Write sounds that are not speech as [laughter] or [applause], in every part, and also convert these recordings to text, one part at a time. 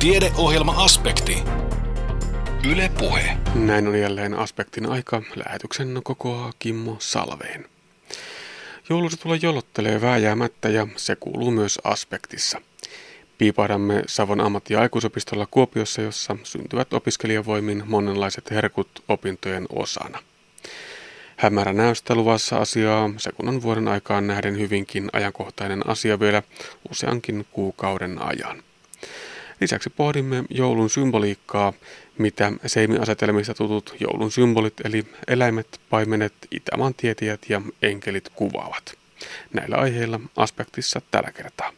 Tiedeohjelma-aspekti. Yle Puhe. Näin on jälleen aspektin aika. Lähetyksen kokoaa Kimmo Salveen. Joulusatula jolottelee vääjäämättä ja se kuuluu myös aspektissa. Piipahdamme Savon ammatti- ja aikuisopistolla Kuopiossa, jossa syntyvät opiskelijavoimin monenlaiset herkut opintojen osana. Hämärä näystä luvassa asiaa, se kun on vuoden aikaan nähden hyvinkin ajankohtainen asia vielä useankin kuukauden ajan. Lisäksi pohdimme joulun symboliikkaa, mitä seimiasetelmista tutut joulun symbolit eli eläimet, paimenet, itämaan tietäjät ja enkelit kuvaavat. Näillä aiheilla aspektissa tällä kertaa.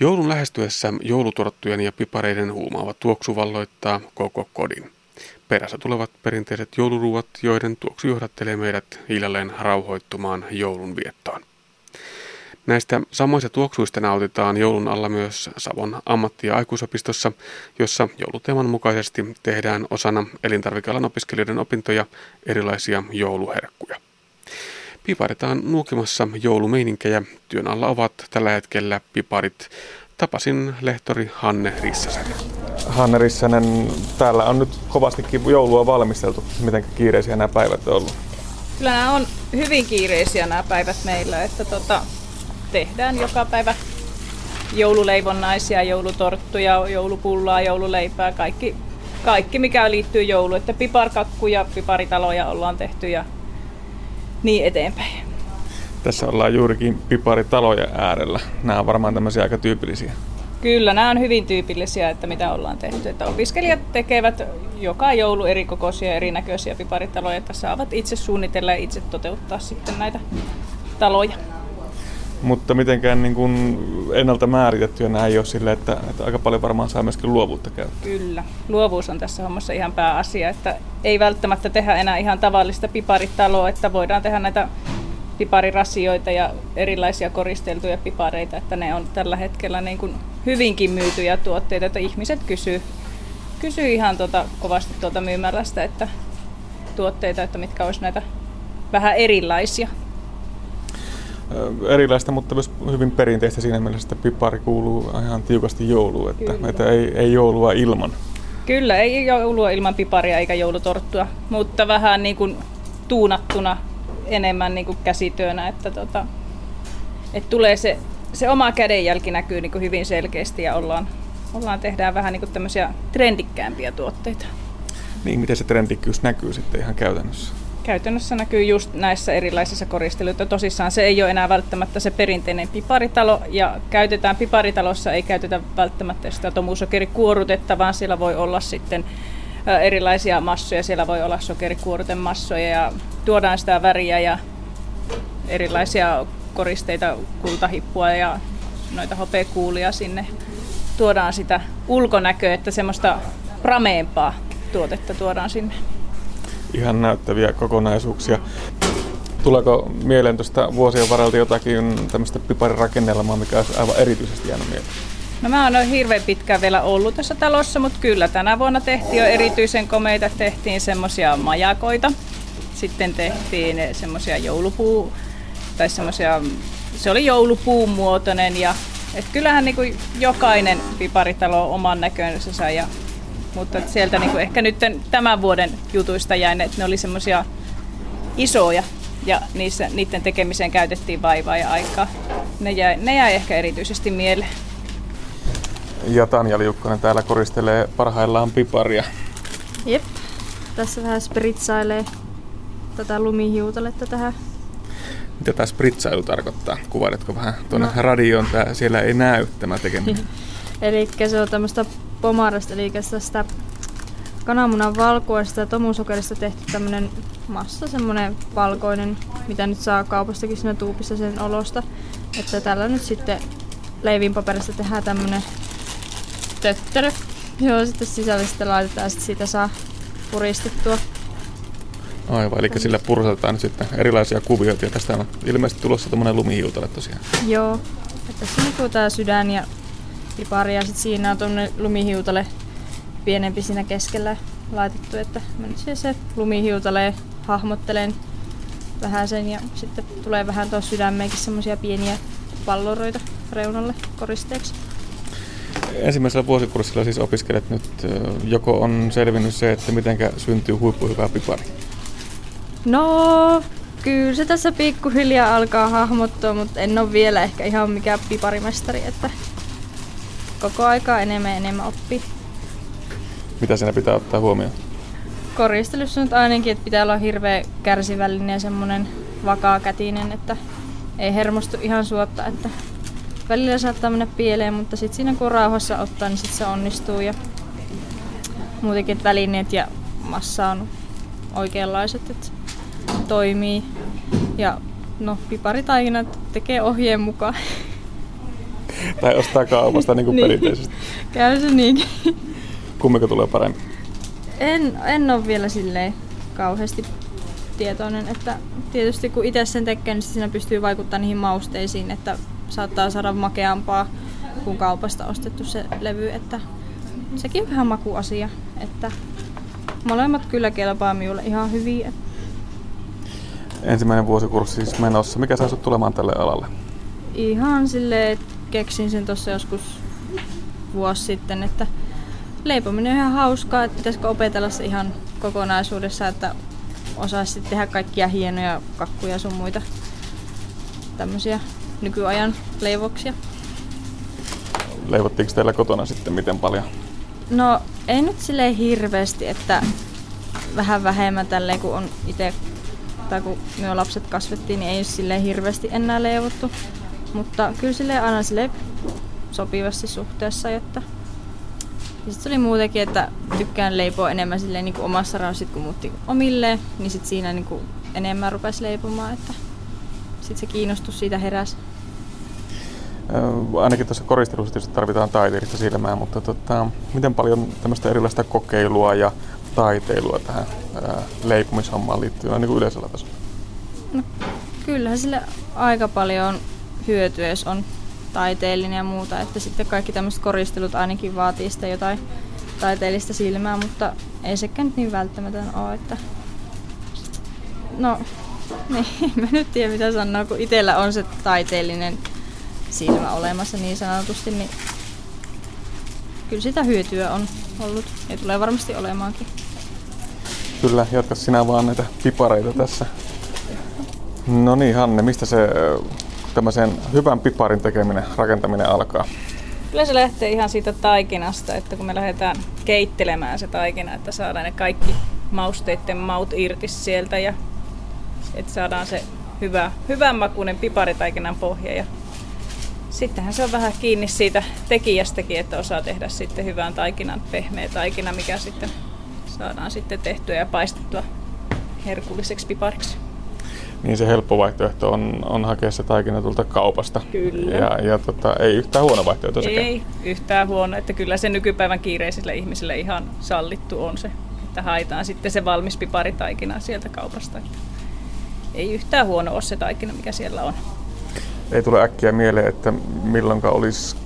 Joulun lähestyessä joulutorttujen ja pipareiden huumaava tuoksu valloittaa koko kodin. Perässä tulevat perinteiset jouluruuat, joiden tuoksu johdattelee meidät hiljalleen rauhoittumaan joulun viettoon. Näistä samoista tuoksuista nautitaan joulun alla myös Savon ammatti- ja aikuisopistossa, jossa jouluteeman mukaisesti tehdään osana elintarvikealan opiskelijoiden opintoja erilaisia jouluherkkuja. Piparitaan nuukimassa joulumeininkejä. Työn alla ovat tällä hetkellä piparit. Tapasin lehtori Hanne Rissasen. Hanne Rissanen, täällä on nyt kovastikin joulua valmisteltu. Miten kiireisiä nämä päivät on ollut? Kyllä nämä on hyvin kiireisiä nämä päivät meillä, että tota, tehdään joka päivä joululeivonnaisia, joulutorttuja, joulupullaa, joululeipää, kaikki, kaikki mikä liittyy jouluun. Että piparkakkuja, piparitaloja ollaan tehty ja niin eteenpäin. Tässä ollaan juurikin piparitalojen äärellä. Nämä on varmaan tämmöisiä aika tyypillisiä. Kyllä, nämä on hyvin tyypillisiä, että mitä ollaan tehty. Että opiskelijat tekevät joka joulu eri kokoisia erinäköisiä piparitaloja, että saavat itse suunnitella ja itse toteuttaa sitten näitä taloja. Mutta mitenkään niin kuin ennalta määritettyä nämä ei ole sille, että, että aika paljon varmaan saa myöskin luovuutta käyttää. Kyllä, luovuus on tässä hommassa ihan pääasia, että ei välttämättä tehdä enää ihan tavallista piparitaloa, että voidaan tehdä näitä piparirasioita ja erilaisia koristeltuja pipareita, että ne on tällä hetkellä niin kuin hyvinkin myytyjä tuotteita, että ihmiset kysyy, kysyy ihan tuota, kovasti tuota myymälästä, että tuotteita, että mitkä olisi näitä vähän erilaisia erilaista, mutta myös hyvin perinteistä siinä mielessä, että pipari kuuluu ihan tiukasti jouluun, että, että ei, ei joulua ilman. Kyllä, ei joulua ilman piparia eikä joulutorttua, mutta vähän niin kuin tuunattuna enemmän niin kuin käsityönä, että, tota, että tulee se, se oma kädenjälki näkyy niin kuin hyvin selkeästi ja ollaan, ollaan tehdään vähän niin kuin tämmöisiä trendikkäämpiä tuotteita. Niin, miten se trendikkyys näkyy sitten ihan käytännössä? Käytännössä näkyy just näissä erilaisissa koristeluissa. Tosissaan se ei ole enää välttämättä se perinteinen piparitalo, ja käytetään piparitalossa, ei käytetä välttämättä sitä tomusokerikuorutetta, vaan siellä voi olla sitten erilaisia massoja. Siellä voi olla sokerikuorutemassoja ja tuodaan sitä väriä ja erilaisia koristeita, kultahippua ja noita hopekuulia sinne. Tuodaan sitä ulkonäköä, että semmoista prameempaa tuotetta tuodaan sinne ihan näyttäviä kokonaisuuksia. Tuleeko mieleen tuosta vuosien varalta jotakin tämmöistä piparirakennelmaa, mikä olisi aivan erityisesti jäänyt mieleen? No mä oon hirveän pitkään vielä ollut tässä talossa, mutta kyllä tänä vuonna tehtiin jo erityisen komeita. Tehtiin semmoisia majakoita, sitten tehtiin semmoisia joulupuu, tai semmoisia, se oli joulupuun muotoinen ja et kyllähän niin kuin jokainen piparitalo on oman näkönsä ja mutta sieltä niin kuin ehkä nyt tämän vuoden jutuista jäi, että ne oli semmoisia isoja ja niissä, niiden tekemiseen käytettiin vaivaa ja aikaa. Ne jäi, ne jäi ehkä erityisesti mieleen. Ja Tanja Liukkonen täällä koristelee parhaillaan piparia. Jep, tässä vähän spritsailee tätä lumihiutaletta tähän. Mitä tämä spritsailu tarkoittaa? Kuvailetko vähän tuonne no. radioon? Tää, siellä ei näy tämä tekeminen. [laughs] Eli se on tämmöistä pomarasta, eli tästä kananmunan valkuaisesta ja tomusokerista tehty tämmönen massa, semmonen valkoinen, mitä nyt saa kaupastakin siinä tuupissa sen olosta. Että tällä nyt sitten leivinpaperista tehdään tämmönen töttörö. Joo, sitten sisälle sitten laitetaan ja sitten siitä saa puristettua. Aivan, eli sillä pursatetaan nyt sitten erilaisia kuvioita ja tästä on ilmeisesti tulossa tämmöinen lumihiutale tosiaan. Joo, tässä on tämä sydän ja pipari ja sitten siinä on tuonne lumihiutale pienempi siinä keskellä laitettu, että mä nyt se, se lumihiutale hahmottelen vähän sen ja sitten tulee vähän tuossa sydämeenkin semmoisia pieniä palloroita reunalle koristeeksi. ensimmäisellä vuosikurssilla siis opiskelet nyt, joko on selvinnyt se, että miten syntyy huippuhyvä pipari? No, kyllä se tässä pikkuhiljaa alkaa hahmottua, mutta en ole vielä ehkä ihan mikään piparimestari, että koko aikaa enemmän ja enemmän oppii. Mitä siinä pitää ottaa huomioon? Koristelussa nyt ainakin, että pitää olla hirveän kärsivällinen ja semmoinen vakaa kätinen, että ei hermostu ihan suotta, että välillä saattaa mennä pieleen, mutta sitten siinä kun rauhassa ottaa, niin sitten se onnistuu ja muutenkin, että välineet ja massa on oikeanlaiset, että toimii. Ja no, piparitaikinat tekee ohjeen mukaan. [laughs] [laughs] Tai ostaa kaupasta niin kuin niin. perinteisesti. Käy se niinkin. Kummiko tulee paremmin? En, en ole vielä silleen kauheasti tietoinen, että tietysti kun itse sen tekee, niin siinä pystyy vaikuttamaan niihin mausteisiin, että saattaa saada makeampaa kuin kaupasta ostettu se levy, että sekin vähän makuasia, että molemmat kyllä kelpaa minulle ihan hyvin. Ensimmäinen vuosikurssi siis menossa. Mikä saa tulemaan tälle alalle? Ihan silleen, että keksin sen tuossa joskus vuosi sitten, että leipominen on ihan hauskaa, että pitäisikö opetella se ihan kokonaisuudessa, että osaisi tehdä kaikkia hienoja kakkuja sun muita tämmöisiä nykyajan leivoksia. Leivottiinko teillä kotona sitten miten paljon? No ei nyt silleen hirveästi, että vähän vähemmän tälleen kun on itse tai kun me lapset kasvettiin, niin ei silleen hirveästi enää leivottu. Mutta kyllä sille aina sille sopivasti suhteessa, että ja sitten oli muutenkin, että tykkään leipoa enemmän silleen niin kuin omassa rauhassa, kun muutti omille, niin sitten siinä niin kuin enemmän rupesi leipomaan, että sitten se kiinnostus siitä heräsi. Ainakin tuossa koristelussa tietysti tarvitaan taiteellista silmää, mutta tota, miten paljon tämmöistä erilaista kokeilua ja taiteilua tähän ää, leipumishommaan liittyy niin kuin yleisellä tasolla? No, kyllähän sille aika paljon on hyötyä, jos on taiteellinen ja muuta, että sitten kaikki tämmöiset koristelut ainakin vaatii sitä jotain taiteellista silmää, mutta ei sekään niin välttämätön ole, että no [laughs] niin, mä nyt tiedä mitä sanoa, kun itsellä on se taiteellinen silmä olemassa niin sanotusti, niin kyllä sitä hyötyä on ollut ja tulee varmasti olemaankin. Kyllä, jatka sinä vaan näitä pipareita tässä. No niin, Hanne, mistä se tämmöisen hyvän piparin tekeminen, rakentaminen alkaa? Kyllä se lähtee ihan siitä taikinasta, että kun me lähdetään keittelemään se taikina, että saadaan ne kaikki mausteiden maut irti sieltä ja että saadaan se hyvä, hyvän makuinen piparitaikinan pohja. Ja sittenhän se on vähän kiinni siitä tekijästäkin, että osaa tehdä sitten hyvän taikinan, pehmeä taikina, mikä sitten saadaan sitten tehtyä ja paistettua herkulliseksi pipariksi. Niin se helppo vaihtoehto on, on hakea se taikina tuolta kaupasta. Kyllä. Ja, ja tota, ei yhtään huono vaihtoehto sekään. Ei yhtään huono, että kyllä se nykypäivän kiireisille ihmisille ihan sallittu on se, että haetaan sitten se valmis piparitaikina sieltä kaupasta. Että ei yhtään huono ole se taikina, mikä siellä on. Ei tule äkkiä mieleen, että milloinka olisi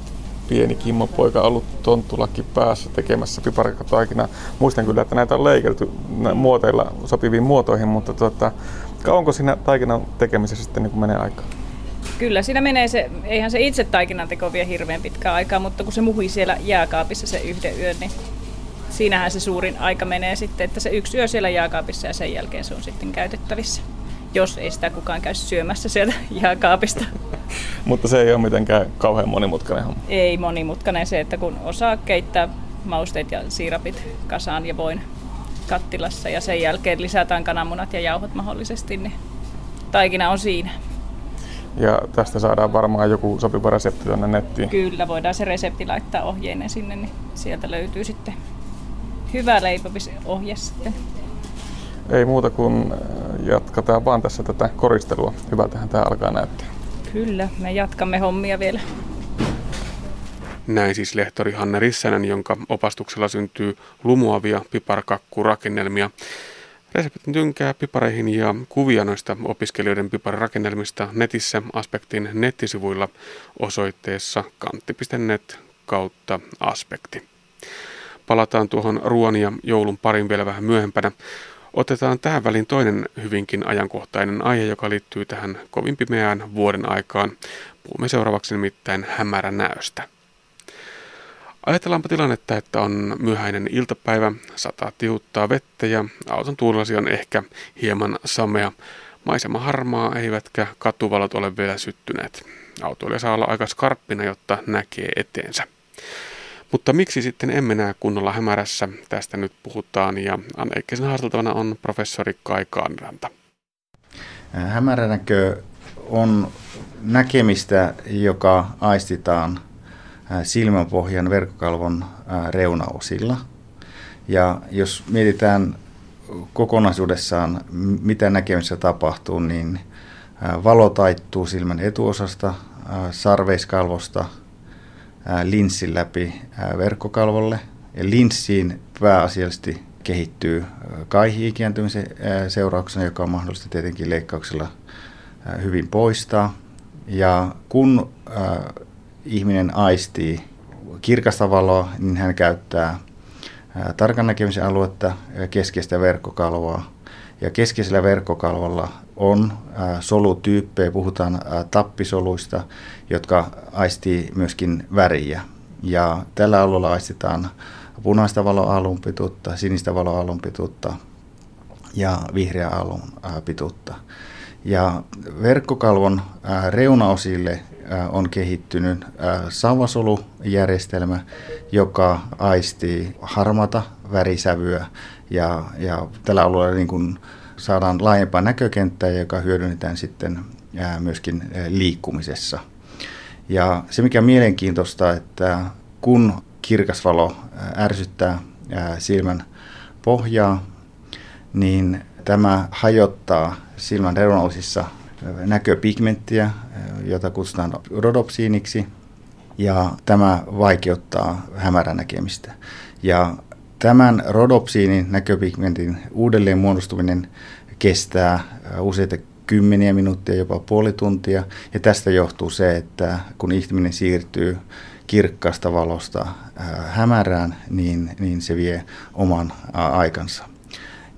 pieni kimmopoika ollut tonttulakki päässä tekemässä piparikataikinaa. Muistan kyllä, että näitä on leikelty muoteilla sopiviin muotoihin, mutta tuota, kauanko siinä taikinan tekemisessä sitten niin menee aikaa? Kyllä, siinä menee se, eihän se itse taikinan teko vie hirveän pitkää aikaa, mutta kun se muhui siellä jääkaapissa se yhden yön, niin siinähän se suurin aika menee sitten, että se yksi yö siellä jääkaapissa ja sen jälkeen se on sitten käytettävissä jos ei sitä kukaan käy syömässä sieltä [laughs] jääkaapista. [laughs] Mutta se ei ole mitenkään kauhean monimutkainen homma. Ei monimutkainen se, että kun osaa keittää mausteet ja siirapit kasaan ja voin kattilassa ja sen jälkeen lisätään kananmunat ja jauhot mahdollisesti, niin taikina on siinä. Ja tästä saadaan varmaan joku sopiva resepti tuonne nettiin. Kyllä, voidaan se resepti laittaa ohjeinen sinne, niin sieltä löytyy sitten hyvä leipomisohje sitten. Ei muuta kuin äh, jatketaan vaan tässä tätä koristelua. Hyvältähän tämä alkaa näyttää. Kyllä, me jatkamme hommia vielä. Näin siis lehtori Hanne Rissänen, jonka opastuksella syntyy lumuavia piparkakkurakennelmia. Reseptin tynkää pipareihin ja kuvia noista opiskelijoiden piparirakennelmista netissä Aspektin nettisivuilla osoitteessa kantti.net kautta aspekti. Palataan tuohon ruoan ja joulun parin vielä vähän myöhempänä. Otetaan tähän väliin toinen hyvinkin ajankohtainen aihe, joka liittyy tähän kovin pimeään vuoden aikaan. Puhumme seuraavaksi nimittäin hämäränäöstä. Ajatellaanpa tilannetta, että on myöhäinen iltapäivä, sataa tiuttaa vettä ja auton tuulasi on ehkä hieman samea. Maisema harmaa, eivätkä katuvalot ole vielä syttyneet. Autoilija saa olla aika skarppina, jotta näkee eteensä. Mutta miksi sitten emme näe kunnolla hämärässä? Tästä nyt puhutaan ja Anne haastateltavana on professori Kai Kaanranta. Hämäränäkö on näkemistä, joka aistitaan silmänpohjan verkkokalvon reunaosilla. Ja jos mietitään kokonaisuudessaan, mitä näkemistä tapahtuu, niin valo taittuu silmän etuosasta, sarveiskalvosta, linssin läpi verkkokalvolle. Ja linssiin pääasiallisesti kehittyy kaihi ikääntymisen seurauksena, joka on mahdollista tietenkin leikkauksella hyvin poistaa. Ja kun ihminen aistii kirkasta valoa, niin hän käyttää tarkan näkemisen aluetta keskeistä verkkokalvoa. Ja keskeisellä verkkokalvolla on solutyyppejä, puhutaan tappisoluista, jotka aistii myöskin väriä. Ja tällä alueella aistitaan punaista valoalun pituutta, sinistä valoalun pituutta ja vihreä alun pituutta. Ja verkkokalvon reunaosille on kehittynyt savasolujärjestelmä, joka aistii harmata värisävyä ja, ja tällä alueella niin kuin saadaan laajempaa näkökenttää, joka hyödynnetään sitten myöskin liikkumisessa. Ja se mikä on mielenkiintoista, että kun kirkas valo ärsyttää silmän pohjaa, niin tämä hajottaa silmän reunaosissa näköpigmenttiä, jota kutsutaan rodopsiiniksi, ja tämä vaikeuttaa hämärän näkemistä. Ja tämän rodopsiinin näköpigmentin uudelleen muodostuminen kestää useita kymmeniä minuuttia, jopa puoli tuntia. Ja tästä johtuu se, että kun ihminen siirtyy kirkkaasta valosta hämärään, niin, niin se vie oman aikansa.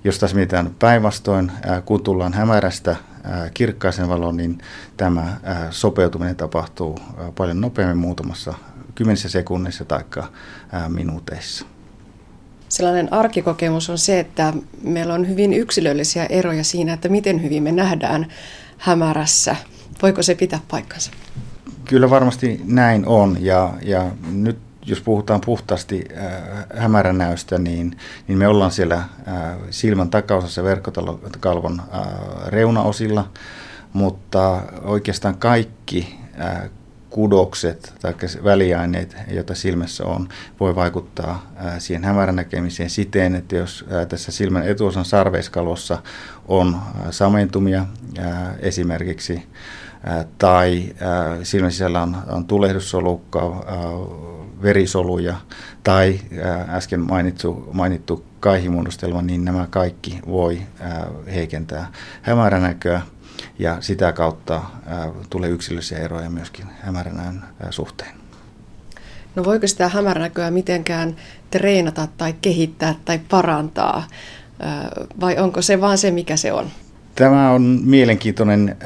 Jos taas mietitään päinvastoin, kun tullaan hämärästä kirkkaisen valoon, niin tämä sopeutuminen tapahtuu paljon nopeammin muutamassa kymmenissä sekunnissa tai minuuteissa. Sellainen arkikokemus on se, että meillä on hyvin yksilöllisiä eroja siinä, että miten hyvin me nähdään hämärässä. Voiko se pitää paikkansa? Kyllä varmasti näin on ja, ja nyt jos puhutaan puhtaasti äh, hämäränäystä, niin, niin me ollaan siellä äh, silmän takaosassa verkkokalvon äh, reunaosilla, mutta oikeastaan kaikki äh, kudokset tai väliaineet, joita silmässä on, voi vaikuttaa äh, siihen hämärän näkemiseen siten, että jos äh, tässä silmän etuosan sarveiskalvossa on äh, samentumia esimerkiksi, tai silmän sisällä on, on tulehdussolukka, äh, verisoluja tai äsken mainittu, mainittu kaihimuodostelma, niin nämä kaikki voi heikentää hämäränäköä ja sitä kautta tulee yksilöllisiä eroja myöskin hämäränäön suhteen. No voiko sitä hämäränäköä mitenkään treenata tai kehittää tai parantaa vai onko se vaan se, mikä se on? Tämä on mielenkiintoinen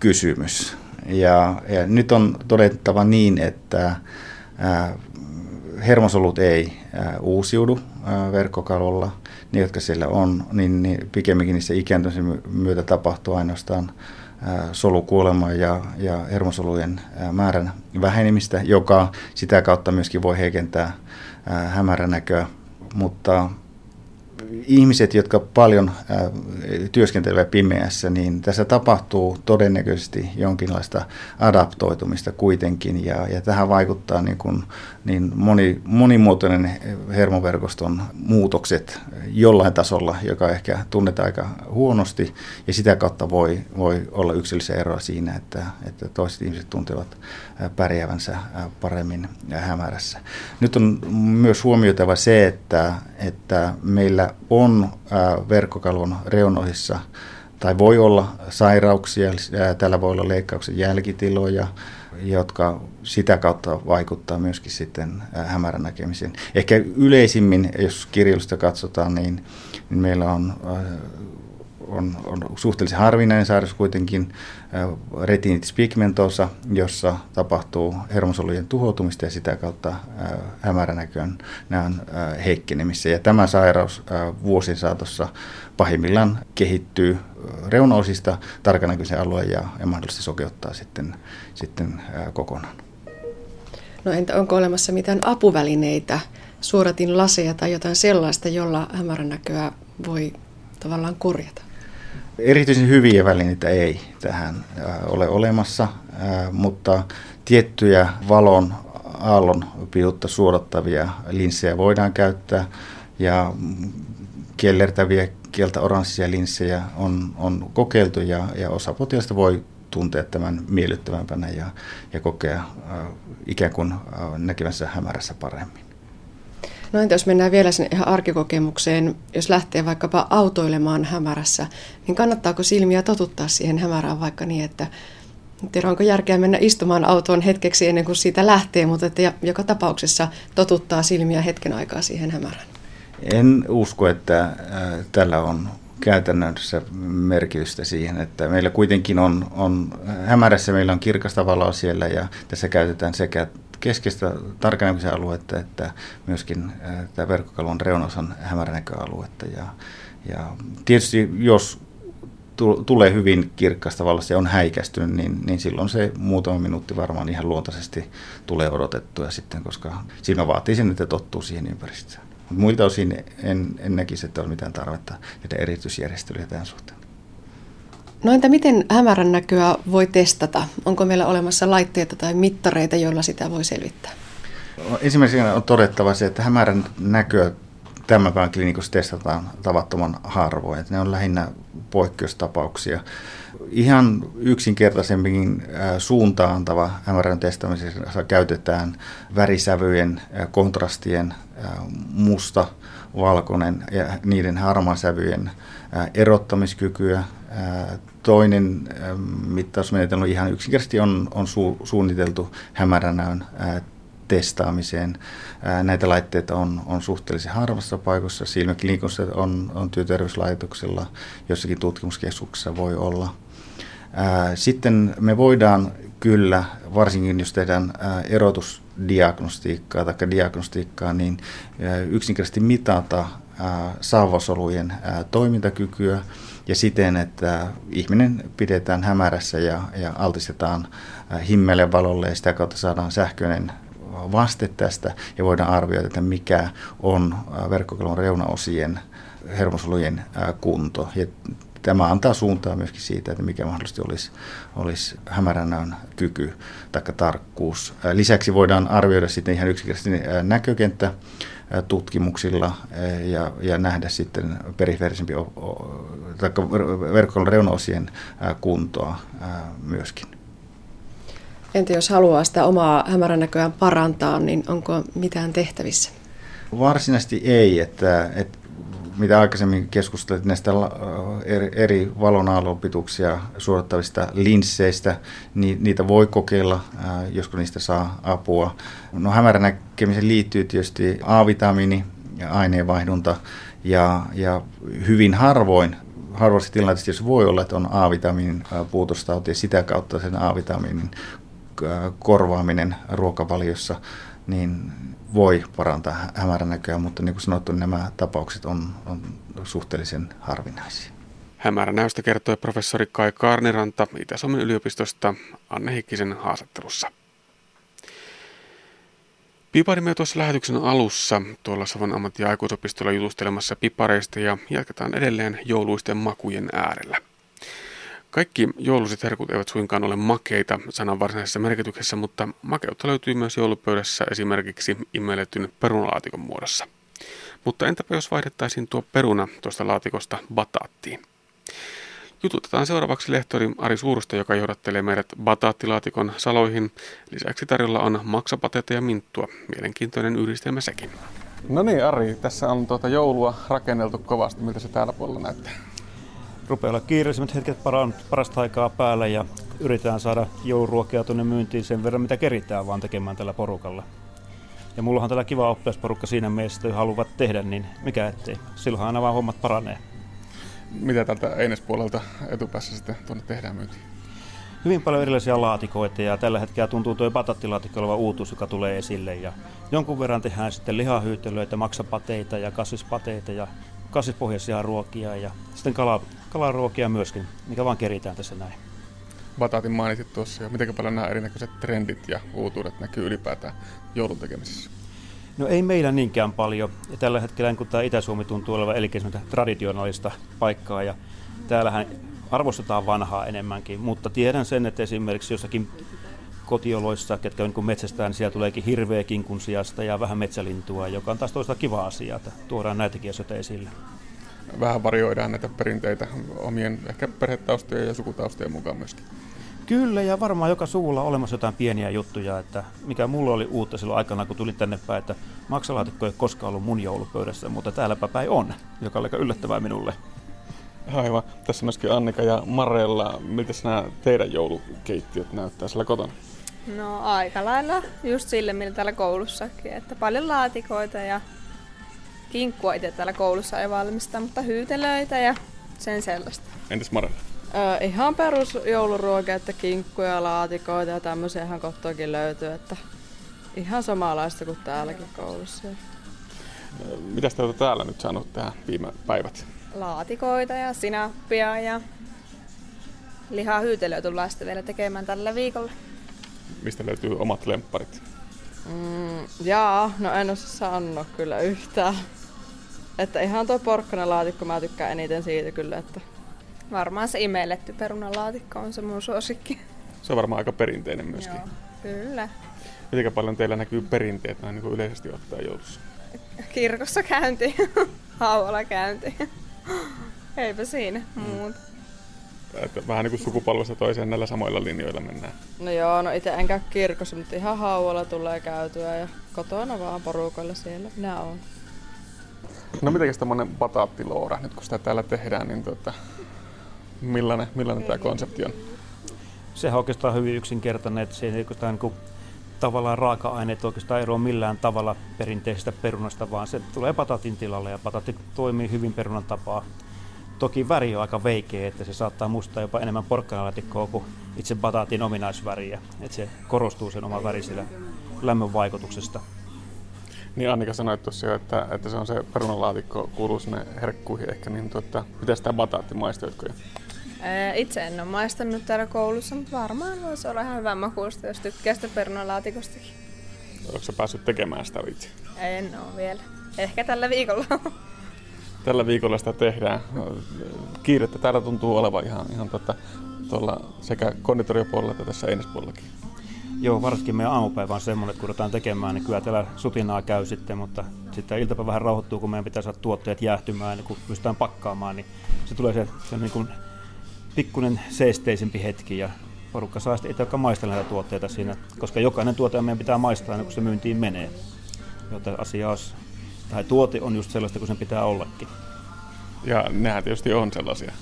kysymys. Ja, ja nyt on todettava niin, että hermosolut ei uusiudu verkkokalvolla. Ne, jotka siellä on, niin, niin pikemminkin niissä ikääntymisen myötä tapahtuu ainoastaan solukuolema ja, ja hermosolujen määrän vähenemistä, joka sitä kautta myöskin voi heikentää hämäränäköä. Mutta ihmiset, jotka paljon työskentelevät pimeässä, niin tässä tapahtuu todennäköisesti jonkinlaista adaptoitumista kuitenkin, ja, ja tähän vaikuttaa niin kuin, niin moni, monimuotoinen hermoverkoston muutokset jollain tasolla, joka ehkä tunnetaan aika huonosti, ja sitä kautta voi, voi olla yksilöllisiä eroja siinä, että, että toiset ihmiset tuntevat pärjäävänsä paremmin hämärässä. Nyt on myös huomioitava se, että, että meillä on verkkokalvon reunoissa tai voi olla sairauksia, täällä voi olla leikkauksen jälkitiloja, jotka sitä kautta vaikuttaa myöskin sitten hämärän näkemiseen. Ehkä yleisimmin, jos kirjallisuutta katsotaan, niin, niin meillä on on, on suhteellisen harvinainen sairaus kuitenkin, retinitis pigmentosa, jossa tapahtuu hermosolujen tuhoutumista ja sitä kautta hämäränäkön näön heikkenemissä. Ja tämä sairaus vuosien saatossa pahimmillaan kehittyy reunaosista tarkanäköisen alueen ja, ja mahdollisesti sokeuttaa sitten, sitten kokonaan. No entä onko olemassa mitään apuvälineitä, suoratin laseja tai jotain sellaista, jolla hämärän näköä voi tavallaan korjata? Erityisen hyviä välineitä ei tähän ole olemassa, mutta tiettyjä valon aallon pituutta suodattavia linssejä voidaan käyttää ja kellertäviä kieltä oranssisia linssejä on, on kokeiltu ja, ja osa potilaista voi tuntea tämän miellyttävämpänä ja, ja kokea äh, ikään kuin äh, näkevänsä hämärässä paremmin. No entä jos mennään vielä sinne ihan arkikokemukseen, jos lähtee vaikkapa autoilemaan hämärässä, niin kannattaako silmiä totuttaa siihen hämärään vaikka niin, että tiedä onko järkeä mennä istumaan autoon hetkeksi ennen kuin siitä lähtee, mutta että joka tapauksessa totuttaa silmiä hetken aikaa siihen hämärään? En usko, että äh, tällä on käytännössä merkitystä siihen, että meillä kuitenkin on, on hämärässä meillä on kirkasta valoa siellä ja tässä käytetään sekä keskeistä tarkennuksen aluetta että myöskin tämä verkkokalvon reunosan hämäränäköaluetta. Ja, ja tietysti jos tulee hyvin kirkkaasta valossa ja on häikästynyt, niin, niin silloin se muutama minuutti varmaan ihan luontaisesti tulee odotettua sitten, koska silmä vaatii sen, että tottuu siihen ympäristöön. Mutta muilta osin en, en näkisi, että on mitään tarvetta tehdä erityisjärjestelyjä tämän suhteen. No entä miten hämärän näköä voi testata? Onko meillä olemassa laitteita tai mittareita, joilla sitä voi selvittää? Ensimmäisenä on todettava se, että hämärän näköä tämän päivän klinikossa testataan tavattoman harvoin. Että ne on lähinnä poikkeustapauksia. Ihan yksinkertaisemmin suuntaan antava hämärän testaamisessa käytetään värisävyjen, kontrastien, musta, valkoinen ja niiden harmaasävyjen erottamiskykyä. Toinen mittausmenetelmä ihan yksinkertaisesti on, on su, suunniteltu hämäränäön testaamiseen. Näitä laitteita on, on suhteellisen harvassa paikassa. Silmäklinikossa on, on työterveyslaitoksella, jossakin tutkimuskeskuksessa voi olla. Sitten me voidaan kyllä, varsinkin jos tehdään erotusdiagnostiikkaa tai diagnostiikkaa, niin yksinkertaisesti mitata saavasolujen toimintakykyä ja siten, että ihminen pidetään hämärässä ja, ja altistetaan himmele valolle ja sitä kautta saadaan sähköinen vaste tästä ja voidaan arvioida, että mikä on verkkokalvon reunaosien hermosolujen kunto. Ja tämä antaa suuntaa myöskin siitä, että mikä mahdollisesti olisi, olisi hämärän kyky tai tarkkuus. Lisäksi voidaan arvioida sitten ihan yksinkertaisesti näkökenttä tutkimuksilla ja, ja nähdä sitten periferisempi tai verkkokalvon reunaosien kuntoa myöskin. Entä jos haluaa sitä omaa hämärän näköään parantaa, niin onko mitään tehtävissä? Varsinaisesti ei, että, että mitä aikaisemmin keskustelit näistä eri, eri valonaalopituuksia suodattavista linsseistä, niin niitä voi kokeilla, josko niistä saa apua. No hämärän näkemiseen liittyy tietysti A-vitamiini aineenvaihdunta ja, ja hyvin harvoin harvoissa tilanteissa voi olla, että on A-vitamiinin puutostauti ja sitä kautta sen A-vitamiinin korvaaminen ruokavaliossa niin voi parantaa hämärän näköä, mutta niin kuin sanottu, nämä tapaukset on, on suhteellisen harvinaisia. Hämäränäystä kertoi professori Kai Kaarniranta Itä-Suomen yliopistosta Anne Hikkisen haastattelussa. Piparimme tuossa lähetyksen alussa tuolla Savon ammatti- ja aikuisopistolla jutustelemassa pipareista ja jatketaan edelleen jouluisten makujen äärellä. Kaikki jouluiset herkut eivät suinkaan ole makeita sanan varsinaisessa merkityksessä, mutta makeutta löytyy myös joulupöydässä esimerkiksi immeletyn perunalaatikon muodossa. Mutta entäpä jos vaihdettaisiin tuo peruna tuosta laatikosta bataattiin? Jututetaan seuraavaksi lehtori Ari Suurusta, joka johdattelee meidät bataattilaatikon saloihin. Lisäksi tarjolla on maksapatetta ja minttua. Mielenkiintoinen yhdistelmä sekin. No niin, Ari, tässä on tuota joulua rakenneltu kovasti. Miltä se täällä puolella näyttää? Rupeaa olla kiireisimmät hetket parasta aikaa päällä ja yritetään saada jouluruokia tuonne myyntiin sen verran, mitä keritään vaan tekemään tällä porukalla. Ja mulla on tällä kiva oppilasporukka siinä mielessä, että haluavat tehdä, niin mikä ettei. Silloinhan aina vaan hommat paranee. Mitä tältä Eines-puolelta etupäässä sitten tuonne tehdään myyntiin? Hyvin paljon erilaisia laatikoita ja tällä hetkellä tuntuu tuo patattilaatikko olevan uutuus, joka tulee esille. Ja jonkun verran tehdään sitten lihahyytelöitä, maksapateita ja kasvispateita ja kasvispohjaisia ruokia ja sitten kala, kalaruokia myöskin, mikä vaan keritään tässä näin. Bataatin mainitsit tuossa jo. Miten paljon nämä erinäköiset trendit ja uutuudet näkyy ylipäätään joulun tekemisessä? No ei meillä niinkään paljon. Ja tällä hetkellä kun tämä Itä-Suomi tuntuu olevan eli traditionaalista paikkaa ja täällähän arvostetaan vanhaa enemmänkin, mutta tiedän sen, että esimerkiksi jossakin kotioloissa, ketkä on niin metsästään, niin siellä tuleekin hirveä kinkun sijasta ja vähän metsälintua, joka on taas toista kiva asia, että tuodaan näitäkin asioita esille. Vähän varioidaan näitä perinteitä omien ehkä perhetaustojen ja sukutaustojen mukaan myöskin. Kyllä, ja varmaan joka suulla on olemassa jotain pieniä juttuja, että mikä mulla oli uutta silloin aikana, kun tulin tänne päin, että maksalaatikko ei koskaan ollut mun joulupöydässä, mutta täälläpä päin on, joka oli aika yllättävää minulle. Aivan. Tässä myöskin Annika ja Marella. Miltä nämä teidän joulukeittiöt näyttää siellä kotona? No aika lailla just sille, millä täällä koulussakin. Että paljon laatikoita ja kinkkua itse täällä koulussa ei valmista, mutta hyytelöitä ja sen sellaista. Entäs Marella? Öö, ihan perus jouluruokia, että kinkkuja, laatikoita ja tämmöisiä ihan kotoakin löytyy, että ihan samanlaista kuin täälläkin koulussa. Mitä te olette täällä nyt saanut tähän viime päivät? Laatikoita ja sinappia ja lihahyytelöä tullaan sitten vielä tekemään tällä viikolla. Mistä löytyy omat lempparit? Mm, jaa, no en osaa sanoa kyllä yhtään. Että ihan tuo porkkanalaatikko mä tykkään eniten siitä kyllä, että Varmaan se imelletty perunalaatikko on se mun suosikki. Se on varmaan aika perinteinen myöskin. Joo, kyllä. Miten paljon teillä näkyy perinteet näin niin yleisesti ottaen joulussa? Kirkossa käynti, [laughs] hauvalla käynti. Eipä siinä mm. muuta. Että vähän niin kuin sukupolvesta toiseen näillä samoilla linjoilla mennään. No joo, no itse en käy kirkossa, mutta ihan hauvalla tulee käytyä ja kotona vaan porukalla siellä minä olen. No mitenkäs tämmöinen bataattiloora, nyt kun sitä täällä tehdään, niin tuota, millainen, millainen tämä konsepti on? Se on oikeastaan hyvin yksinkertainen, että se ei oikeastaan niin kuin, tavallaan raaka-aineet oikeastaan eroa millään tavalla perinteisestä perunasta, vaan se tulee patatin tilalle ja patatti toimii hyvin perunan tapaa. Toki väri on aika veikeä, että se saattaa mustaa jopa enemmän porkkanalaatikkoa kuin itse batatin ominaisväriä. Että se korostuu sen oma väri sillä lämmön vaikutuksesta. Niin Annika sanoi tuossa jo, että, että se on se perunalaatikko, kuuluu sinne herkkuihin ehkä, niin tuota, miten sitä bataatti maistoitko jo? Itse en ole maistanut täällä koulussa, mutta varmaan voisi olla ihan hyvä makuusta, jos tykkää sitä perunalaatikostakin. Oletko päässyt tekemään sitä itse? En ole vielä. Ehkä tällä viikolla. [laughs] Tällä viikolla sitä tehdään. Kiirettä täällä tuntuu olevan ihan, ihan tota, tuolla sekä konditoriopuolella että tässä einespuolellakin. Joo, varsinkin meidän aamupäivä on semmoinen, että kun ruvetaan tekemään, niin kyllä täällä sutinaa käy sitten, mutta sitten iltapäivä vähän rauhoittuu, kun meidän pitää saada tuotteet jäähtymään, niin kun pystytään pakkaamaan, niin se tulee se, se niin kuin pikkuinen seesteisempi hetki ja porukka saa sitten itse maistella näitä tuotteita siinä, koska jokainen tuote meidän pitää maistaa kun se myyntiin menee. Joten asia olisi, tai tuote on just sellaista kuin sen pitää ollakin. Ja nehän tietysti on sellaisia.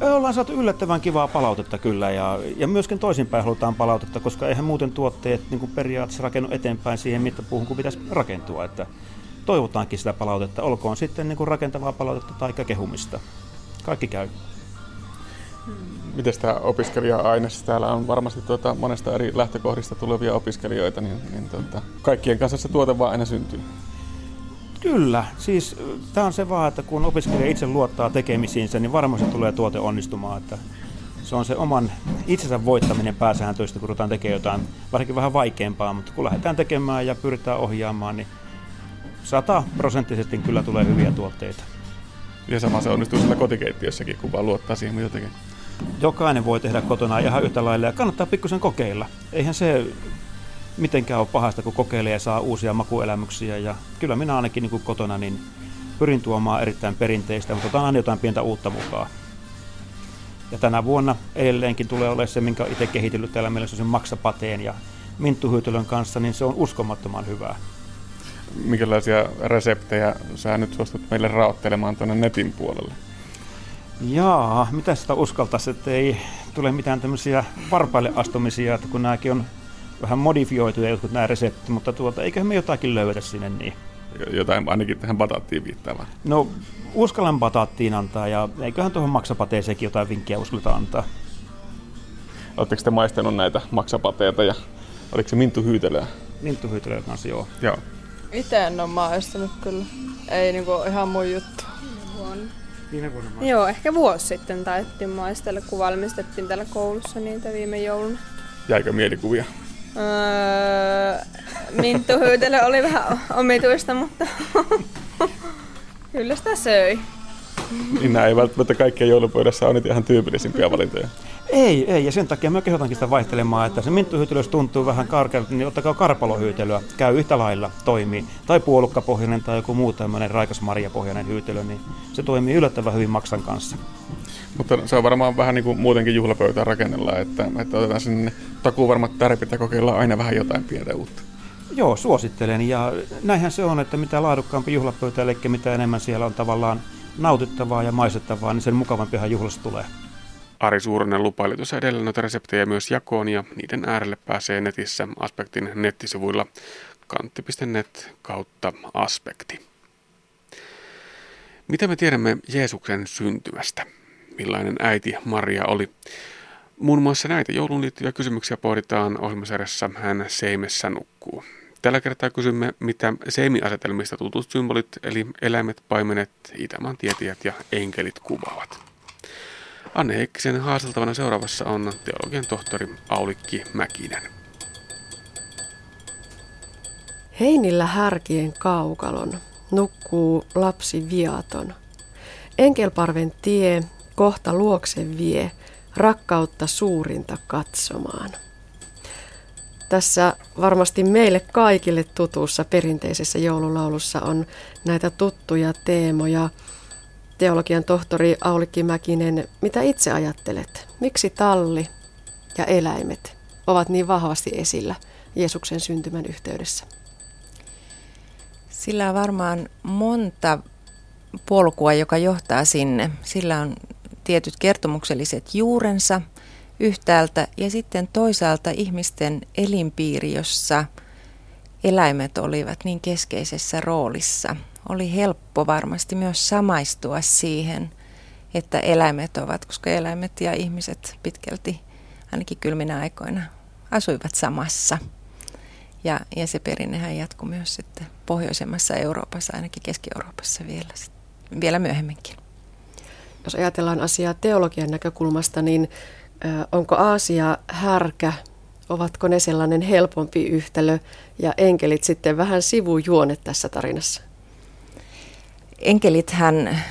Ollaan saatu yllättävän kivaa palautetta kyllä ja, ja myöskin toisinpäin halutaan palautetta, koska eihän muuten tuotteet niin kuin periaatteessa rakennu eteenpäin siihen mittapuuhun, kun pitäisi rakentua. Että toivotaankin sitä palautetta, olkoon sitten niin kuin rakentavaa palautetta tai kehumista. Kaikki käy. Miten tämä opiskelija-aine? Täällä on varmasti tuota, monesta eri lähtökohdista tulevia opiskelijoita, niin, niin tuota, kaikkien kanssa se tuote vaan aina syntyy. Kyllä, siis tämä on se vaan, että kun opiskelija itse luottaa tekemisiinsä, niin varmasti tulee tuote onnistumaan. Että se on se oman itsensä voittaminen pääsääntöistä, kun ruvetaan tekemään jotain varsinkin vähän vaikeampaa, mutta kun lähdetään tekemään ja pyritään ohjaamaan, niin sataprosenttisesti kyllä tulee hyviä tuotteita. Ja sama se onnistuu siellä kotikeittiössäkin, kun vaan luottaa siihen, mitä tekee. Jokainen voi tehdä kotona ihan yhtä lailla ja kannattaa pikkusen kokeilla. Eihän se mitenkään ole pahasta, kun kokeilee ja saa uusia makuelämyksiä. Ja kyllä minä ainakin niin kuin kotona niin pyrin tuomaan erittäin perinteistä, mutta otan aina jotain pientä uutta mukaan. Ja tänä vuonna edelleenkin tulee olemaan se, minkä itse kehitellyt täällä meillä sen maksapateen ja minttuhyytelön kanssa, niin se on uskomattoman hyvää. Minkälaisia reseptejä sä nyt suostut meille raottelemaan tuonne netin puolelle? Jaa, mitä sitä uskaltaisi, että ei tule mitään tämmöisiä varpaille astumisia, että kun nämäkin on vähän modifioituja jotkut nämä reseptit, mutta tuota, eiköhän me jotakin löydetä sinne niin. jotain ainakin tähän bataattiin viittaavaa? No uskallan bataattiin antaa ja eiköhän tuohon maksapateeseenkin jotain vinkkiä uskalleta antaa. Oletteko te maistanut näitä maksapateita ja oliko se Minttu Hyytelöä? Minttu Hyytelöä kanssa, joo. Joo. Itse en ole maistanut kyllä. Ei niinku ihan mun juttu. Viime vuonna Joo, ehkä vuosi sitten taidettiin maistella, kun valmistettiin täällä koulussa niitä viime jouluna. Jäikö mielikuvia? Öö, Minttu hyytelö oli vähän omituista, mutta [laughs] kyllä sitä söi. Niin nämä ei välttämättä kaikkien joulupöydässä ole niitä ihan tyypillisimpiä valintoja. Ei, ei, ja sen takia mä kehotankin sitä vaihtelemaan, että se minttuhyytelö, jos tuntuu vähän karkealta, niin ottakaa karpalohyytelöä, käy yhtä lailla, toimii. Tai puolukkapohjainen tai joku muu tämmöinen raikas marjapohjainen hyytelö, niin se toimii yllättävän hyvin maksan kanssa. Mutta se on varmaan vähän niin kuin muutenkin juhlapöytää rakennella, että, että otetaan sinne takuvarmat tärpit ja kokeillaan aina vähän jotain pientä uutta. Joo, suosittelen. Ja näinhän se on, että mitä laadukkaampi juhlapöytä, eli mitä enemmän siellä on tavallaan nautittavaa ja maistettavaa, niin sen mukavampihan juhlasta tulee. Ari Suurinen lupaili tuossa edellä noita reseptejä myös jakoon ja niiden äärelle pääsee netissä Aspektin nettisivuilla kantti.net kautta aspekti. Mitä me tiedämme Jeesuksen syntymästä? Millainen äiti Maria oli? Muun muassa näitä joulun liittyviä kysymyksiä pohditaan ohjelmasarjassa Hän seimessä nukkuu. Tällä kertaa kysymme, mitä seimiasetelmista tutut symbolit, eli eläimet, paimenet, Itämaan tietäjät ja enkelit kuvaavat. Anne Heikkisen haaseltavana seuraavassa on teologian tohtori Aulikki Mäkinen. Heinillä härkien kaukalon nukkuu lapsi viaton. Enkelparven tie kohta luokse vie rakkautta suurinta katsomaan. Tässä varmasti meille kaikille tutussa perinteisessä joululaulussa on näitä tuttuja teemoja. Teologian tohtori Aulikki Mäkinen, mitä itse ajattelet? Miksi talli ja eläimet ovat niin vahvasti esillä Jeesuksen syntymän yhteydessä? Sillä on varmaan monta polkua, joka johtaa sinne. Sillä on tietyt kertomukselliset juurensa yhtäältä ja sitten toisaalta ihmisten elinpiiri, jossa eläimet olivat niin keskeisessä roolissa. Oli helppo varmasti myös samaistua siihen, että eläimet ovat, koska eläimet ja ihmiset pitkälti ainakin kylminä aikoina asuivat samassa. Ja, ja se perinnehän jatkuu myös sitten pohjoisemmassa Euroopassa, ainakin Keski-Euroopassa vielä, vielä myöhemminkin. Jos ajatellaan asiaa teologian näkökulmasta, niin onko Aasia härkä, ovatko ne sellainen helpompi yhtälö ja enkelit sitten vähän sivujuonet tässä tarinassa? Enkelithän,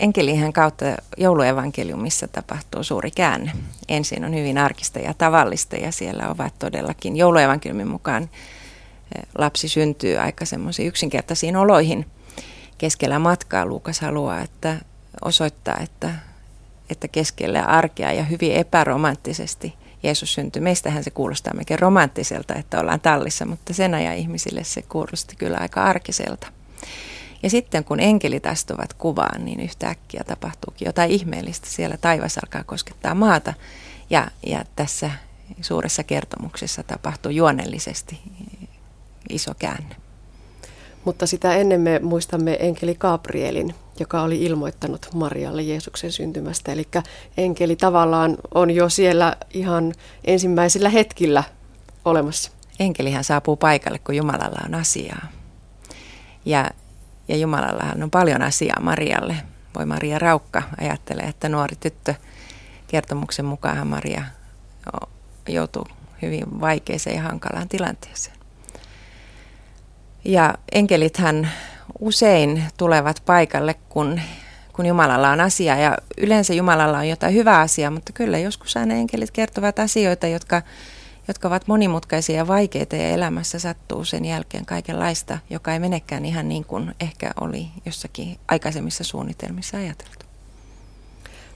enkelihän kautta jouluevankeliumissa tapahtuu suuri käänne. Ensin on hyvin arkista ja tavallista ja siellä ovat todellakin jouluevankeliumin mukaan lapsi syntyy aika semmoisiin yksinkertaisiin oloihin keskellä matkaa. Luukas haluaa, että osoittaa, että, että keskellä arkea ja hyvin epäromanttisesti Jeesus syntyi. Meistähän se kuulostaa melkein romanttiselta, että ollaan tallissa, mutta sen ajan ihmisille se kuulosti kyllä aika arkiselta. Ja sitten kun enkelit astuvat kuvaan, niin yhtäkkiä tapahtuukin jotain ihmeellistä. Siellä taivas alkaa koskettaa maata ja, ja tässä suuressa kertomuksessa tapahtuu juonellisesti iso käänne. Mutta sitä ennen me muistamme enkeli Gabrielin, joka oli ilmoittanut Marialle Jeesuksen syntymästä. Eli enkeli tavallaan on jo siellä ihan ensimmäisillä hetkillä olemassa. Enkelihän saapuu paikalle, kun Jumalalla on asiaa. Ja, ja Jumalallahan on paljon asiaa Marialle. Voi Maria Raukka ajattelee, että nuori tyttö, kertomuksen mukaan Maria joutuu hyvin vaikeeseen ja hankalaan tilanteeseen. Ja enkelithän usein tulevat paikalle, kun, kun Jumalalla on asia. Ja yleensä Jumalalla on jotain hyvää asiaa, mutta kyllä joskus aina enkelit kertovat asioita, jotka, jotka ovat monimutkaisia ja vaikeita ja elämässä sattuu sen jälkeen kaikenlaista, joka ei menekään ihan niin kuin ehkä oli jossakin aikaisemmissa suunnitelmissa ajateltu.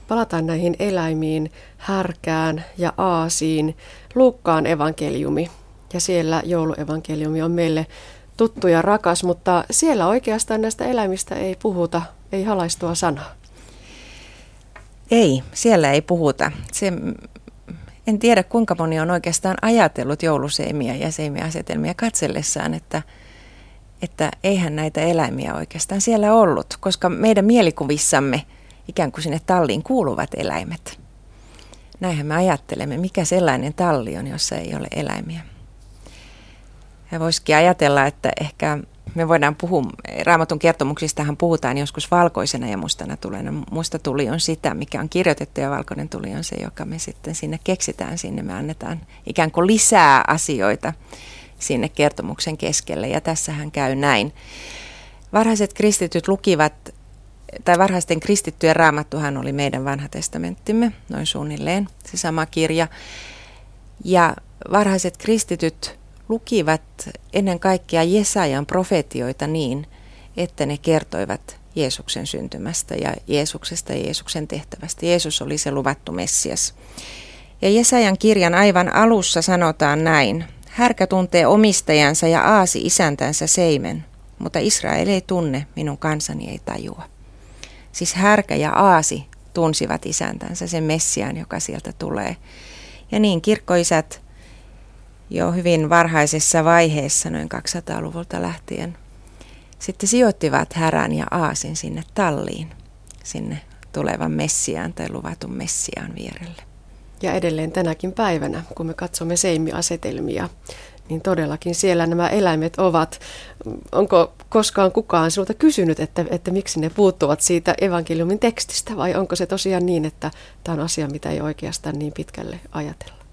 Palataan näihin eläimiin, härkään ja aasiin. Luukkaan evankeliumi ja siellä jouluevankeliumi on meille tuttu ja rakas, mutta siellä oikeastaan näistä eläimistä ei puhuta, ei halaistua sanaa. Ei, siellä ei puhuta. Se, en tiedä kuinka moni on oikeastaan ajatellut jouluseimiä ja seimiasetelmia katsellessaan, että, että eihän näitä eläimiä oikeastaan siellä ollut, koska meidän mielikuvissamme ikään kuin sinne talliin kuuluvat eläimet. Näinhän me ajattelemme, mikä sellainen talli on, jossa ei ole eläimiä. Ja voisikin ajatella, että ehkä me voidaan puhua, raamatun kertomuksistahan puhutaan joskus valkoisena ja mustana tulena. Musta tuli on sitä, mikä on kirjoitettu ja valkoinen tuli on se, joka me sitten sinne keksitään sinne. Me annetaan ikään kuin lisää asioita sinne kertomuksen keskelle ja tässähän käy näin. Varhaiset kristityt lukivat, tai varhaisten kristittyjen raamattuhan oli meidän vanha testamenttimme, noin suunnilleen, se sama kirja. Ja varhaiset kristityt lukivat ennen kaikkea Jesajan profetioita niin, että ne kertoivat Jeesuksen syntymästä ja Jeesuksesta ja Jeesuksen tehtävästä. Jeesus oli se luvattu Messias. Ja Jesajan kirjan aivan alussa sanotaan näin. Härkä tuntee omistajansa ja aasi isäntänsä seimen, mutta Israel ei tunne, minun kansani ei tajua. Siis härkä ja aasi tunsivat isäntänsä, sen Messiaan, joka sieltä tulee. Ja niin kirkkoisät jo hyvin varhaisessa vaiheessa, noin 200-luvulta lähtien, sitten sijoittivat härän ja aasin sinne talliin, sinne tulevan Messiaan tai luvatun Messiaan vierelle. Ja edelleen tänäkin päivänä, kun me katsomme seimiasetelmia, niin todellakin siellä nämä eläimet ovat. Onko koskaan kukaan sinulta kysynyt, että, että miksi ne puuttuvat siitä evankeliumin tekstistä, vai onko se tosiaan niin, että tämä on asia, mitä ei oikeastaan niin pitkälle ajatella?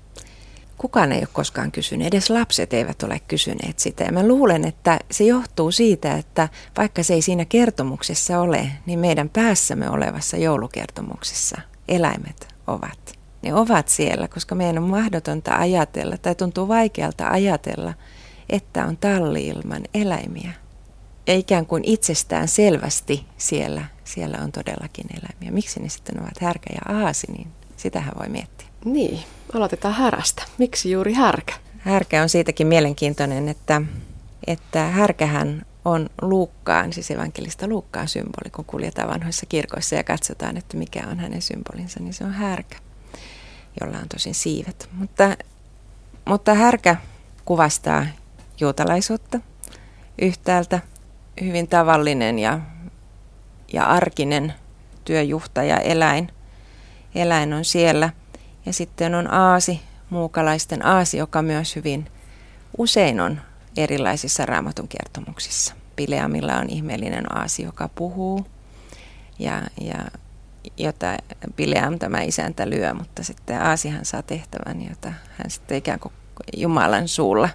Kukaan ei ole koskaan kysynyt, edes lapset eivät ole kysyneet sitä. Ja mä luulen, että se johtuu siitä, että vaikka se ei siinä kertomuksessa ole, niin meidän päässämme olevassa joulukertomuksessa eläimet ovat. Ne ovat siellä, koska meidän on mahdotonta ajatella, tai tuntuu vaikealta ajatella, että on talli ilman eläimiä. Ja ikään kuin itsestään selvästi siellä, siellä on todellakin eläimiä. Miksi ne sitten ovat härkä ja aasi, niin sitähän voi miettiä. Niin, aloitetaan härästä. Miksi juuri härkä? Härkä on siitäkin mielenkiintoinen, että, että härkähän on Luukkaan, siis evankelista Luukkaan symboli, kun kuljetaan vanhoissa kirkoissa ja katsotaan, että mikä on hänen symbolinsa, niin se on härkä, jolla on tosin siivet. Mutta, mutta härkä kuvastaa juutalaisuutta yhtäältä, hyvin tavallinen ja, ja arkinen työjuhtaja eläin. Eläin on siellä – ja sitten on aasi, muukalaisten aasi, joka myös hyvin usein on erilaisissa raamatun kertomuksissa. Pileamilla on ihmeellinen aasi, joka puhuu ja, ja jota Bileam tämä isäntä lyö, mutta sitten Aasihan saa tehtävän, jota hän sitten ikään kuin Jumalan suulla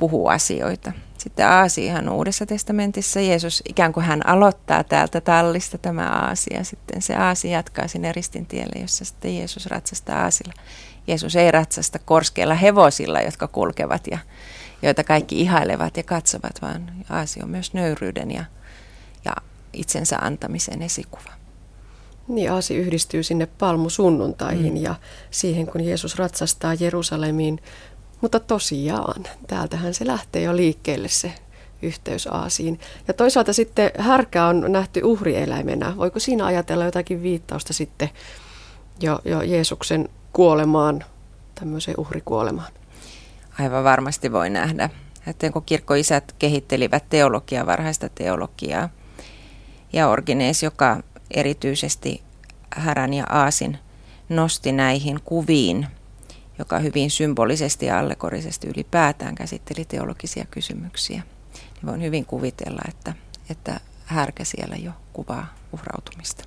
puhuu asioita. Sitten Aasi ihan Uudessa testamentissa Jeesus ikään kuin hän aloittaa täältä tallista tämä Aasi ja sitten se Aasi jatkaa sinne ristin tielle, jossa sitten Jeesus ratsastaa Aasilla. Jeesus ei ratsasta korskeilla hevosilla, jotka kulkevat ja joita kaikki ihailevat ja katsovat, vaan Aasi on myös nöyryyden ja, ja itsensä antamisen esikuva. Niin, Aasi yhdistyy sinne palmusunnuntaihin mm. ja siihen, kun Jeesus ratsastaa Jerusalemiin mutta tosiaan, täältähän se lähtee jo liikkeelle se yhteys Aasiin. Ja toisaalta sitten härkä on nähty uhrieläimenä. Voiko siinä ajatella jotakin viittausta sitten jo, jo Jeesuksen kuolemaan, tämmöiseen uhrikuolemaan? Aivan varmasti voi nähdä. Että kun kirkkoisät kehittelivät teologiaa, varhaista teologiaa, ja Orginees, joka erityisesti härän ja aasin nosti näihin kuviin – joka hyvin symbolisesti ja allegorisesti ylipäätään käsitteli teologisia kysymyksiä. Niin voin hyvin kuvitella, että, että härkä siellä jo kuvaa uhrautumista.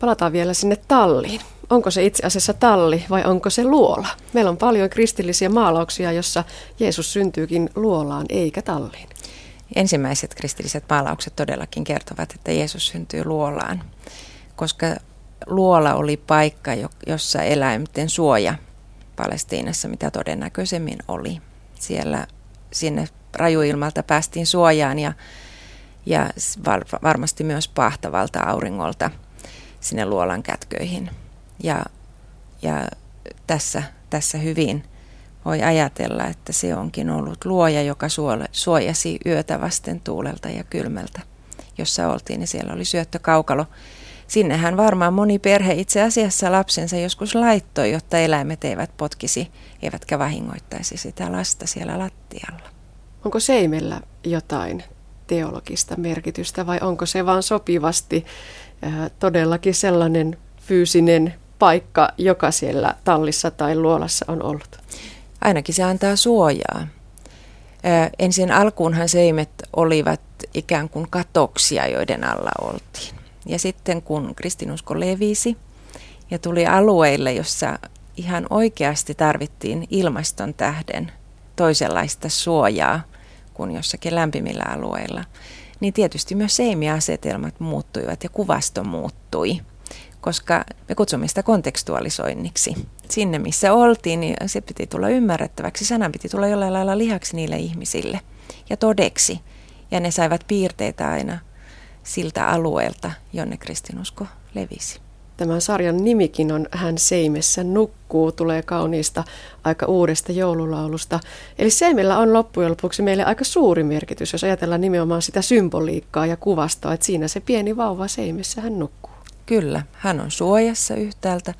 Palataan vielä sinne talliin. Onko se itse asiassa talli vai onko se luola? Meillä on paljon kristillisiä maalauksia, jossa Jeesus syntyykin luolaan eikä talliin. Ensimmäiset kristilliset maalaukset todellakin kertovat, että Jeesus syntyy luolaan, koska luola oli paikka, jossa eläimten suoja Palestiinassa, mitä todennäköisemmin oli. Siellä sinne rajuilmalta päästiin suojaan ja, ja varmasti myös pahtavalta auringolta sinne luolan kätköihin. Ja, ja tässä, tässä hyvin voi ajatella, että se onkin ollut luoja, joka suojasi yötä vasten tuulelta ja kylmältä, jossa oltiin. Ja siellä oli syöttökaukalo, Sinnehän varmaan moni perhe itse asiassa lapsensa joskus laittoi, jotta eläimet eivät potkisi eivätkä vahingoittaisi sitä lasta siellä lattialla. Onko seimellä jotain teologista merkitystä vai onko se vaan sopivasti todellakin sellainen fyysinen paikka, joka siellä tallissa tai luolassa on ollut? Ainakin se antaa suojaa. Ensin alkuunhan seimet olivat ikään kuin katoksia, joiden alla oltiin. Ja sitten kun kristinusko levisi ja tuli alueille, jossa ihan oikeasti tarvittiin ilmaston tähden toisenlaista suojaa kuin jossakin lämpimillä alueilla, niin tietysti myös seimiasetelmat muuttuivat ja kuvasto muuttui, koska me kutsumme sitä kontekstualisoinniksi. Sinne, missä oltiin, niin se piti tulla ymmärrettäväksi. Sanan piti tulla jollain lailla lihaksi niille ihmisille ja todeksi. Ja ne saivat piirteitä aina siltä alueelta, jonne kristinusko levisi. Tämän sarjan nimikin on Hän seimessä nukkuu, tulee kauniista aika uudesta joululaulusta. Eli seimellä on loppujen lopuksi meille aika suuri merkitys, jos ajatellaan nimenomaan sitä symboliikkaa ja kuvastoa, että siinä se pieni vauva seimessä hän nukkuu. Kyllä, hän on suojassa yhtäältä,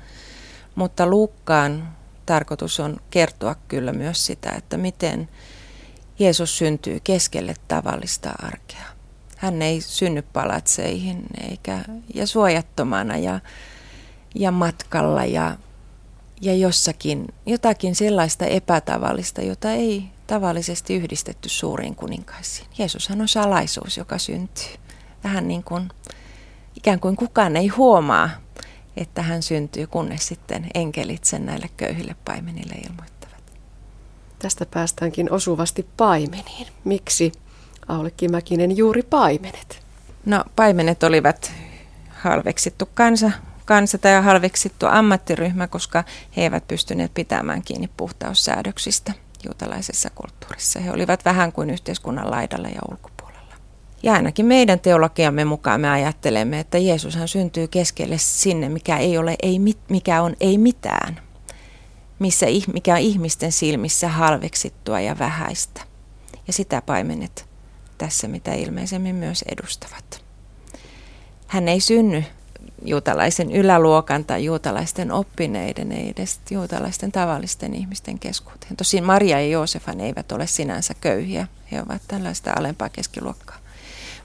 mutta Luukkaan tarkoitus on kertoa kyllä myös sitä, että miten Jeesus syntyy keskelle tavallista arkea. Hän ei synny palatseihin eikä, ja suojattomana ja, ja matkalla ja, ja jossakin jotakin sellaista epätavallista, jota ei tavallisesti yhdistetty suuriin kuninkaisiin. Jeesushan on salaisuus, joka syntyy. Vähän niin kuin ikään kuin kukaan ei huomaa, että hän syntyy, kunnes sitten enkelit sen näille köyhille paimenille ilmoittavat. Tästä päästäänkin osuvasti paimeniin. Miksi Aulikki Mäkinen juuri paimenet? No paimenet olivat halveksittu kansa, kansa tai halveksittu ammattiryhmä, koska he eivät pystyneet pitämään kiinni puhtaussäädöksistä juutalaisessa kulttuurissa. He olivat vähän kuin yhteiskunnan laidalla ja ulkopuolella. Ja ainakin meidän teologiamme mukaan me ajattelemme, että Jeesushan syntyy keskelle sinne, mikä, ei ole, ei, mikä on ei mitään, missä, mikä on ihmisten silmissä halveksittua ja vähäistä. Ja sitä paimenet tässä mitä ilmeisemmin myös edustavat. Hän ei synny juutalaisen yläluokan tai juutalaisten oppineiden, ei edes juutalaisten tavallisten ihmisten keskuuteen. Tosin Maria ja Joosefan eivät ole sinänsä köyhiä, he ovat tällaista alempaa keskiluokkaa.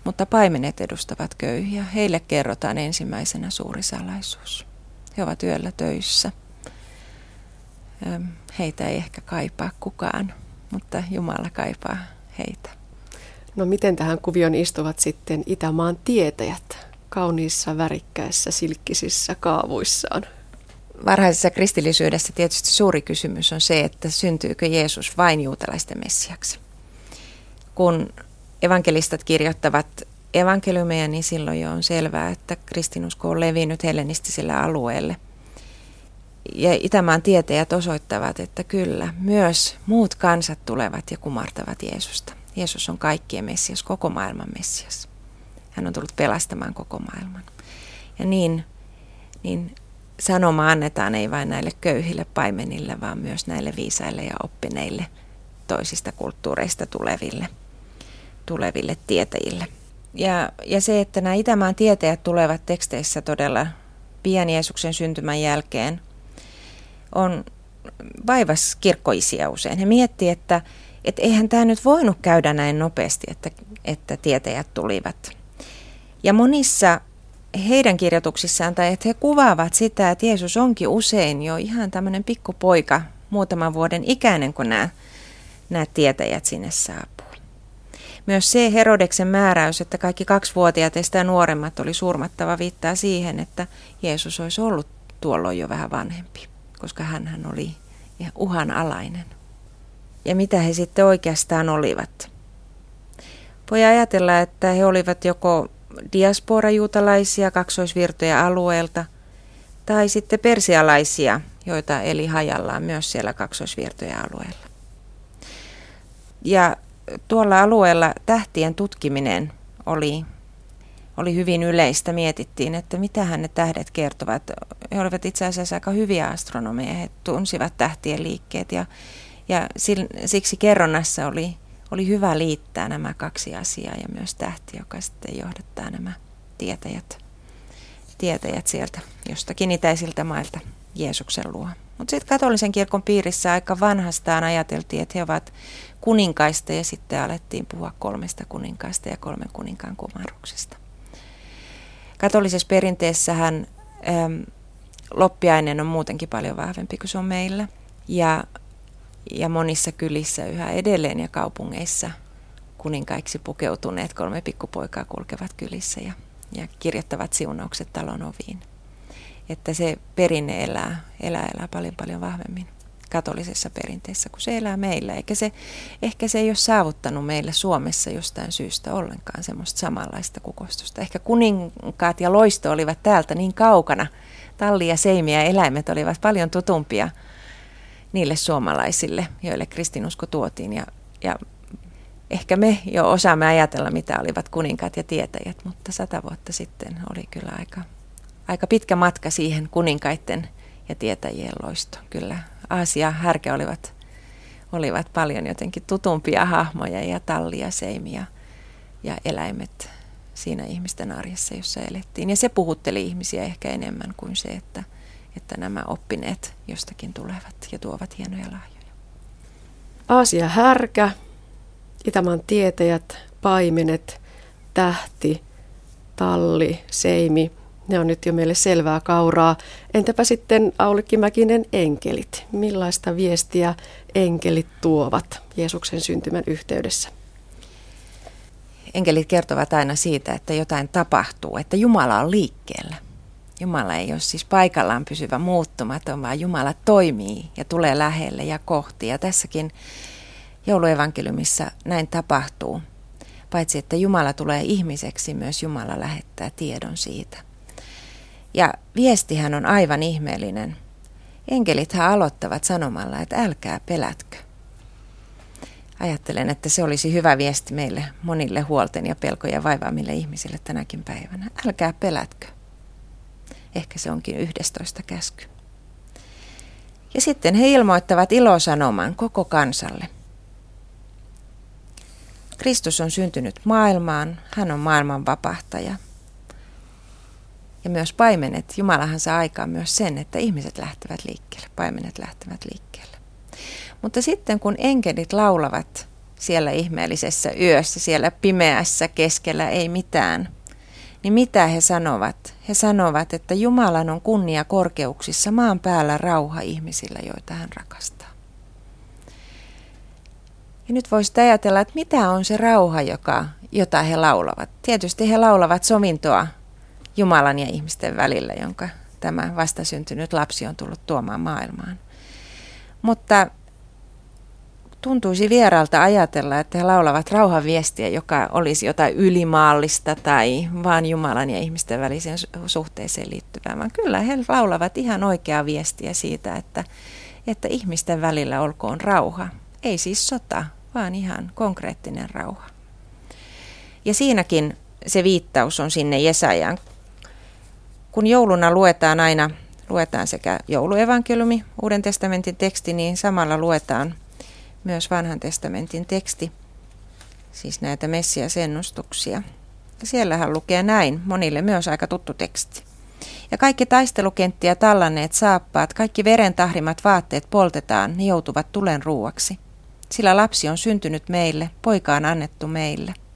Mutta paimenet edustavat köyhiä. Heille kerrotaan ensimmäisenä suuri salaisuus. He ovat yöllä töissä. Heitä ei ehkä kaipaa kukaan, mutta Jumala kaipaa heitä. No miten tähän kuvioon istuvat sitten Itämaan tietäjät kauniissa värikkäissä silkkisissä kaavuissaan? Varhaisessa kristillisyydessä tietysti suuri kysymys on se, että syntyykö Jeesus vain juutalaisten messiaksi. Kun evankelistat kirjoittavat evankeliumeja, niin silloin jo on selvää, että kristinusko on levinnyt hellenistisille alueelle. Ja Itämaan tietäjät osoittavat, että kyllä, myös muut kansat tulevat ja kumartavat Jeesusta. Jeesus on kaikkien Messias, koko maailman Messias. Hän on tullut pelastamaan koko maailman. Ja niin, niin sanoma annetaan ei vain näille köyhille paimenille, vaan myös näille viisaille ja oppineille toisista kulttuureista tuleville, tuleville tietäjille. Ja, ja se, että nämä Itämaan tietäjät tulevat teksteissä todella pian Jeesuksen syntymän jälkeen, on vaivas kirkkoisia usein. He miettii, että että eihän tämä nyt voinut käydä näin nopeasti, että, että tietäjät tulivat. Ja monissa heidän kirjoituksissaan, tai että he kuvaavat sitä, että Jeesus onkin usein jo ihan tämmöinen pikkupoika, muutaman vuoden ikäinen, kun nämä, nämä tietäjät sinne saapuu. Myös se Herodeksen määräys, että kaikki kaksivuotiaat ja sitä nuoremmat oli surmattava, viittaa siihen, että Jeesus olisi ollut tuolloin jo vähän vanhempi, koska hän oli uhanalainen ja mitä he sitten oikeastaan olivat. Voi ajatella, että he olivat joko diaspora-juutalaisia kaksoisvirtoja alueelta tai sitten persialaisia, joita eli hajallaan myös siellä kaksoisvirtoja alueella. Ja tuolla alueella tähtien tutkiminen oli, oli hyvin yleistä. Mietittiin, että mitä ne tähdet kertovat. He olivat itse asiassa aika hyviä astronomeja. He tunsivat tähtien liikkeet ja ja siksi kerronnassa oli, oli hyvä liittää nämä kaksi asiaa ja myös tähti, joka sitten johdattaa nämä tietäjät, tietäjät sieltä jostakin itäisiltä mailta Jeesuksen luo. Mutta sitten katolisen kirkon piirissä aika vanhastaan ajateltiin, että he ovat kuninkaista ja sitten alettiin puhua kolmesta kuninkaista ja kolmen kuninkaan kumaruksesta. Katolisessa perinteessähän loppiainen on muutenkin paljon vahvempi kuin se on meillä. Ja, ja monissa kylissä yhä edelleen ja kaupungeissa kuninkaiksi pukeutuneet kolme pikkupoikaa kulkevat kylissä ja, ja kirjoittavat siunaukset talon oviin. Että se perinne elää, elää, elää paljon paljon vahvemmin katolisessa perinteessä kuin se elää meillä. Eikä se, ehkä se ei ole saavuttanut meillä Suomessa jostain syystä ollenkaan semmoista samanlaista kukostusta. Ehkä kuninkaat ja loisto olivat täältä niin kaukana. Talli ja seimi ja eläimet olivat paljon tutumpia niille suomalaisille, joille kristinusko tuotiin. Ja, ja ehkä me jo osaamme ajatella, mitä olivat kuninkaat ja tietäjät, mutta sata vuotta sitten oli kyllä aika, aika pitkä matka siihen kuninkaiden ja tietäjien loisto. Kyllä Aasia härkä olivat, olivat paljon jotenkin tutumpia hahmoja ja tallia, seimiä ja eläimet siinä ihmisten arjessa, jossa elettiin. Ja se puhutteli ihmisiä ehkä enemmän kuin se, että, että nämä oppineet jostakin tulevat ja tuovat hienoja lahjoja. Aasia härkä, Itämaan tietäjät, paimenet, tähti, talli, seimi, ne on nyt jo meille selvää kauraa. Entäpä sitten Aulikki Mäkinen enkelit? Millaista viestiä enkelit tuovat Jeesuksen syntymän yhteydessä? Enkelit kertovat aina siitä, että jotain tapahtuu, että Jumala on liikkeellä. Jumala ei ole siis paikallaan pysyvä muuttumaton, vaan Jumala toimii ja tulee lähelle ja kohti. Ja tässäkin jouluevankeliumissa näin tapahtuu. Paitsi että Jumala tulee ihmiseksi, myös Jumala lähettää tiedon siitä. Ja viestihän on aivan ihmeellinen. Enkelithän aloittavat sanomalla, että älkää pelätkö. Ajattelen, että se olisi hyvä viesti meille monille huolten ja pelkoja vaivaamille ihmisille tänäkin päivänä. Älkää pelätkö. Ehkä se onkin yhdestoista käsky. Ja sitten he ilmoittavat ilosanoman koko kansalle. Kristus on syntynyt maailmaan, hän on maailman vapahtaja – ja myös paimenet, Jumalahan saa aikaan myös sen, että ihmiset lähtevät liikkeelle, paimenet lähtevät liikkeelle. Mutta sitten kun enkelit laulavat siellä ihmeellisessä yössä, siellä pimeässä keskellä ei mitään, niin mitä he sanovat? He sanovat, että Jumalan on kunnia korkeuksissa, maan päällä rauha ihmisillä, joita hän rakastaa. Ja nyt voisi ajatella, että mitä on se rauha, joka, jota he laulavat. Tietysti he laulavat sovintoa Jumalan ja ihmisten välillä, jonka tämä vastasyntynyt lapsi on tullut tuomaan maailmaan. Mutta tuntuisi vieralta ajatella, että he laulavat rauhanviestiä, joka olisi jotain ylimaallista tai vaan Jumalan ja ihmisten väliseen suhteeseen liittyvää, vaan kyllä he laulavat ihan oikeaa viestiä siitä, että, että ihmisten välillä olkoon rauha. Ei siis sota, vaan ihan konkreettinen rauha. Ja siinäkin se viittaus on sinne Jesajan kun jouluna luetaan aina, luetaan sekä jouluevankeliumi, Uuden testamentin teksti, niin samalla luetaan myös vanhan testamentin teksti, siis näitä Messias-ennustuksia. Ja siellähän lukee näin, monille myös aika tuttu teksti. Ja kaikki taistelukenttiä tallanneet saappaat, kaikki veren tahrimat vaatteet poltetaan, ne joutuvat tulen ruuaksi. Sillä lapsi on syntynyt meille, poika on annettu meille –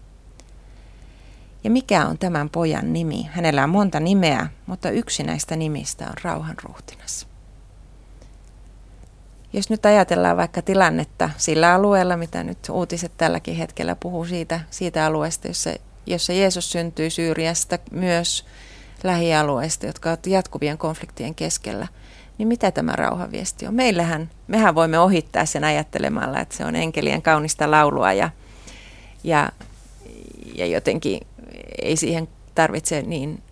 ja mikä on tämän pojan nimi? Hänellä on monta nimeä, mutta yksi näistä nimistä on rauhanruhtinas. Jos nyt ajatellaan vaikka tilannetta sillä alueella, mitä nyt uutiset tälläkin hetkellä puhuu siitä, siitä alueesta, jossa, jossa Jeesus syntyi Syyriasta, myös lähialueista, jotka ovat jatkuvien konfliktien keskellä, niin mitä tämä rauhaviesti on? Meillähän, mehän voimme ohittaa sen ajattelemalla, että se on enkelien kaunista laulua ja, ja, ja jotenkin ei siihen tarvitse niin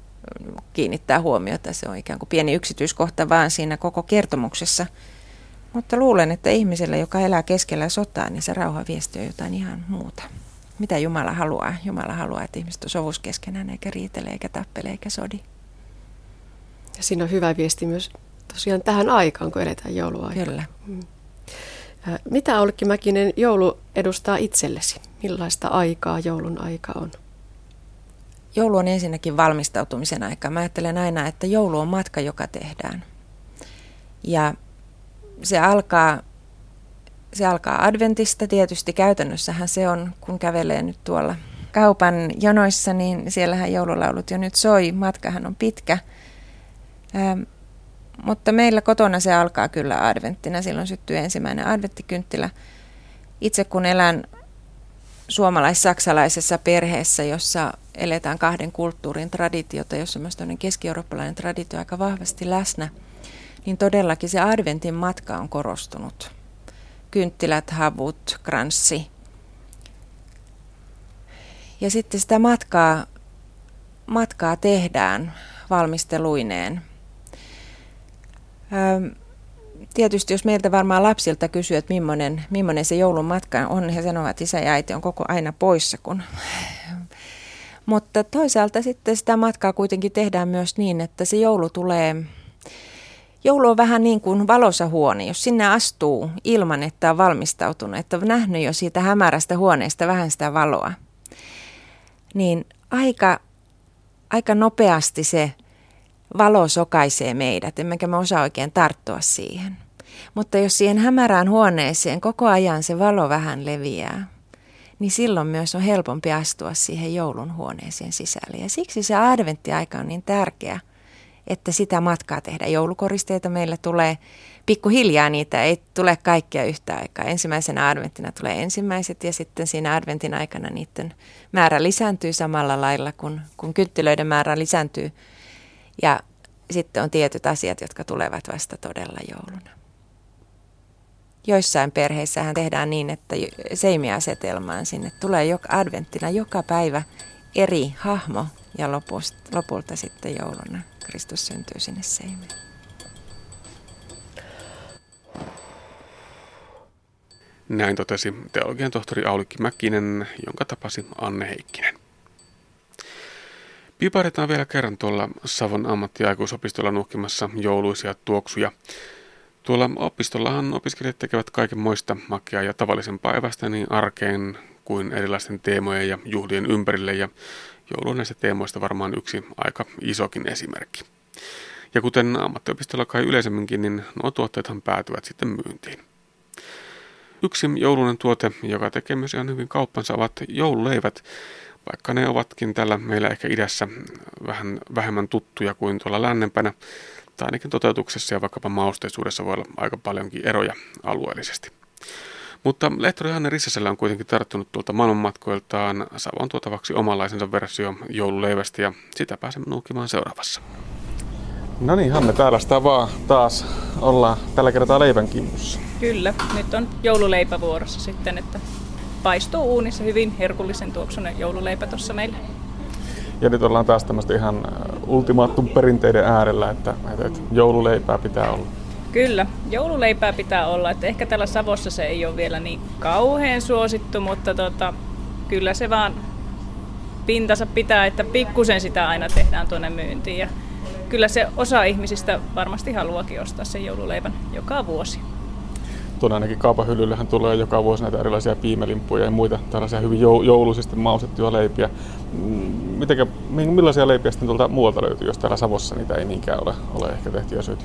kiinnittää huomiota. Se on ikään kuin pieni yksityiskohta vaan siinä koko kertomuksessa. Mutta luulen, että ihmisellä, joka elää keskellä sotaa, niin se rauhaviesti on jotain ihan muuta. Mitä Jumala haluaa? Jumala haluaa, että ihmiset on sovus keskenään, eikä riitele, eikä tappele, eikä sodi. Ja siinä on hyvä viesti myös tosiaan tähän aikaan, kun eletään jouluaikaa. Kyllä. Mm. Mitä Olkki Mäkinen joulu edustaa itsellesi? Millaista aikaa joulun aika on? Joulu on ensinnäkin valmistautumisen aika. Mä ajattelen aina, että joulu on matka, joka tehdään. Ja se alkaa, se alkaa adventista tietysti. Käytännössähän se on, kun kävelee nyt tuolla kaupan jonoissa, niin siellähän joululaulut jo nyt soi. Matkahan on pitkä. Ähm, mutta meillä kotona se alkaa kyllä adventtina. Silloin syttyy ensimmäinen adventtikynttilä. Itse kun elän suomalais-saksalaisessa perheessä, jossa eletään kahden kulttuurin traditiota, jossa myös keski-eurooppalainen traditio aika vahvasti läsnä, niin todellakin se adventin matka on korostunut. Kynttilät, havut, kranssi. Ja sitten sitä matkaa, matkaa tehdään valmisteluineen. tietysti jos meiltä varmaan lapsilta kysyy, että millainen, millainen se joulun matka on, he sanovat, että isä ja äiti on koko aina poissa, kun [laughs] mutta toisaalta sitten sitä matkaa kuitenkin tehdään myös niin, että se joulu tulee, joulu on vähän niin kuin valossa huone. Jos sinne astuu ilman, että on valmistautunut, että on nähnyt jo siitä hämärästä huoneesta vähän sitä valoa, niin aika, aika nopeasti se valo sokaisee meidät, emmekä me osaa oikein tarttua siihen. Mutta jos siihen hämärään huoneeseen koko ajan se valo vähän leviää, niin silloin myös on helpompi astua siihen joulun huoneeseen sisälle. Ja siksi se adventtiaika on niin tärkeä, että sitä matkaa tehdä. Joulukoristeita meillä tulee pikkuhiljaa, niitä ei tule kaikkia yhtä aikaa. Ensimmäisenä adventtina tulee ensimmäiset ja sitten siinä adventin aikana niiden määrä lisääntyy samalla lailla, kun, kun kynttilöiden määrä lisääntyy. Ja sitten on tietyt asiat, jotka tulevat vasta todella jouluna. Joissain perheissähän tehdään niin, että seimiasetelmaan sinne tulee joka, adventtina joka päivä eri hahmo ja lopulta, lopulta sitten jouluna Kristus syntyy sinne seimeen. Näin totesi teologian tohtori Aulikki Mäkinen, jonka tapasi Anne Heikkinen. Piparetaan vielä kerran tuolla Savon ammattiaikuisopistolla nuhkimassa jouluisia tuoksuja. Tuolla opistollahan opiskelijat tekevät kaiken moista makia ja tavallisempaa evästä niin arkeen kuin erilaisten teemojen ja juhlien ympärille ja joulu on näistä teemoista varmaan yksi aika isokin esimerkki. Ja kuten ammattiopistolla kai yleisemminkin, niin nuo tuotteethan päätyvät sitten myyntiin. Yksi joulunen tuote, joka tekee myös ihan hyvin kauppansa, ovat joululeivät, vaikka ne ovatkin täällä meillä ehkä idässä vähän vähemmän tuttuja kuin tuolla lännempänä tai ainakin toteutuksessa ja vaikkapa mausteisuudessa voi olla aika paljonkin eroja alueellisesti. Mutta lehtori Hanne Rissaselle on kuitenkin tarttunut tuolta maailmanmatkoiltaan Savon tuotavaksi omanlaisensa versio joululeivästä ja sitä pääsemme nuukimaan seuraavassa. No niin, Hanne, täällä sitä vaan taas ollaan tällä kertaa leivän kimpussa. Kyllä, nyt on joululeipä vuorossa sitten, että paistuu uunissa hyvin herkullisen tuoksunen joululeipä tuossa meillä. Ja nyt ollaan taas tämmöistä ihan ultimaattum perinteiden äärellä, että, että joululeipää pitää olla. Kyllä, joululeipää pitää olla. Että ehkä täällä Savossa se ei ole vielä niin kauhean suosittu, mutta tota, kyllä se vaan pintansa pitää, että pikkusen sitä aina tehdään tuonne myyntiin. Ja kyllä se osa ihmisistä varmasti haluakin ostaa sen joululeivän joka vuosi tuonne ainakin kaupan hyllyllähän tulee joka vuosi näitä erilaisia piimelimppuja ja muita tällaisia hyvin jouluisesti maustettuja leipiä. Mm, mitenkä, millaisia leipiä sitten tuolta muualta löytyy, jos täällä Savossa niitä ei niinkään ole, ole ehkä tehty ja syöty?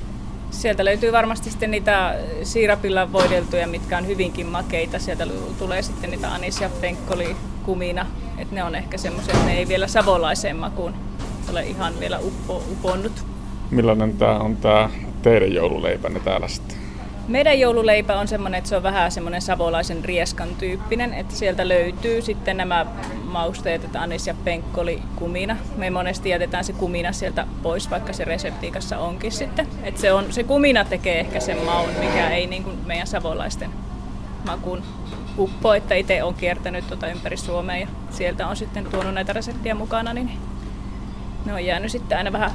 Sieltä löytyy varmasti sitten niitä siirapilla voideltuja, mitkä on hyvinkin makeita. Sieltä tulee sitten niitä anis ja penkkoli, kumina. Et ne on ehkä semmoisia, että ne ei vielä savolaiseen makuun ole ihan vielä uppo, uponnut. Millainen tämä on tämä teidän joululeipänne täällä sitten? Meidän joululeipä on semmoinen, että se on vähän semmoinen savolaisen rieskan tyyppinen, että sieltä löytyy sitten nämä mausteet, että anis ja penkkoli kumina. Me monesti jätetään se kumina sieltä pois, vaikka se reseptiikassa onkin sitten. Että se, on, se kumina tekee ehkä sen maun, mikä ei niin kuin meidän savolaisten makuun uppo, että itse on kiertänyt tuota ympäri Suomea ja sieltä on sitten tuonut näitä reseptiä mukana, niin ne on jäänyt sitten aina vähän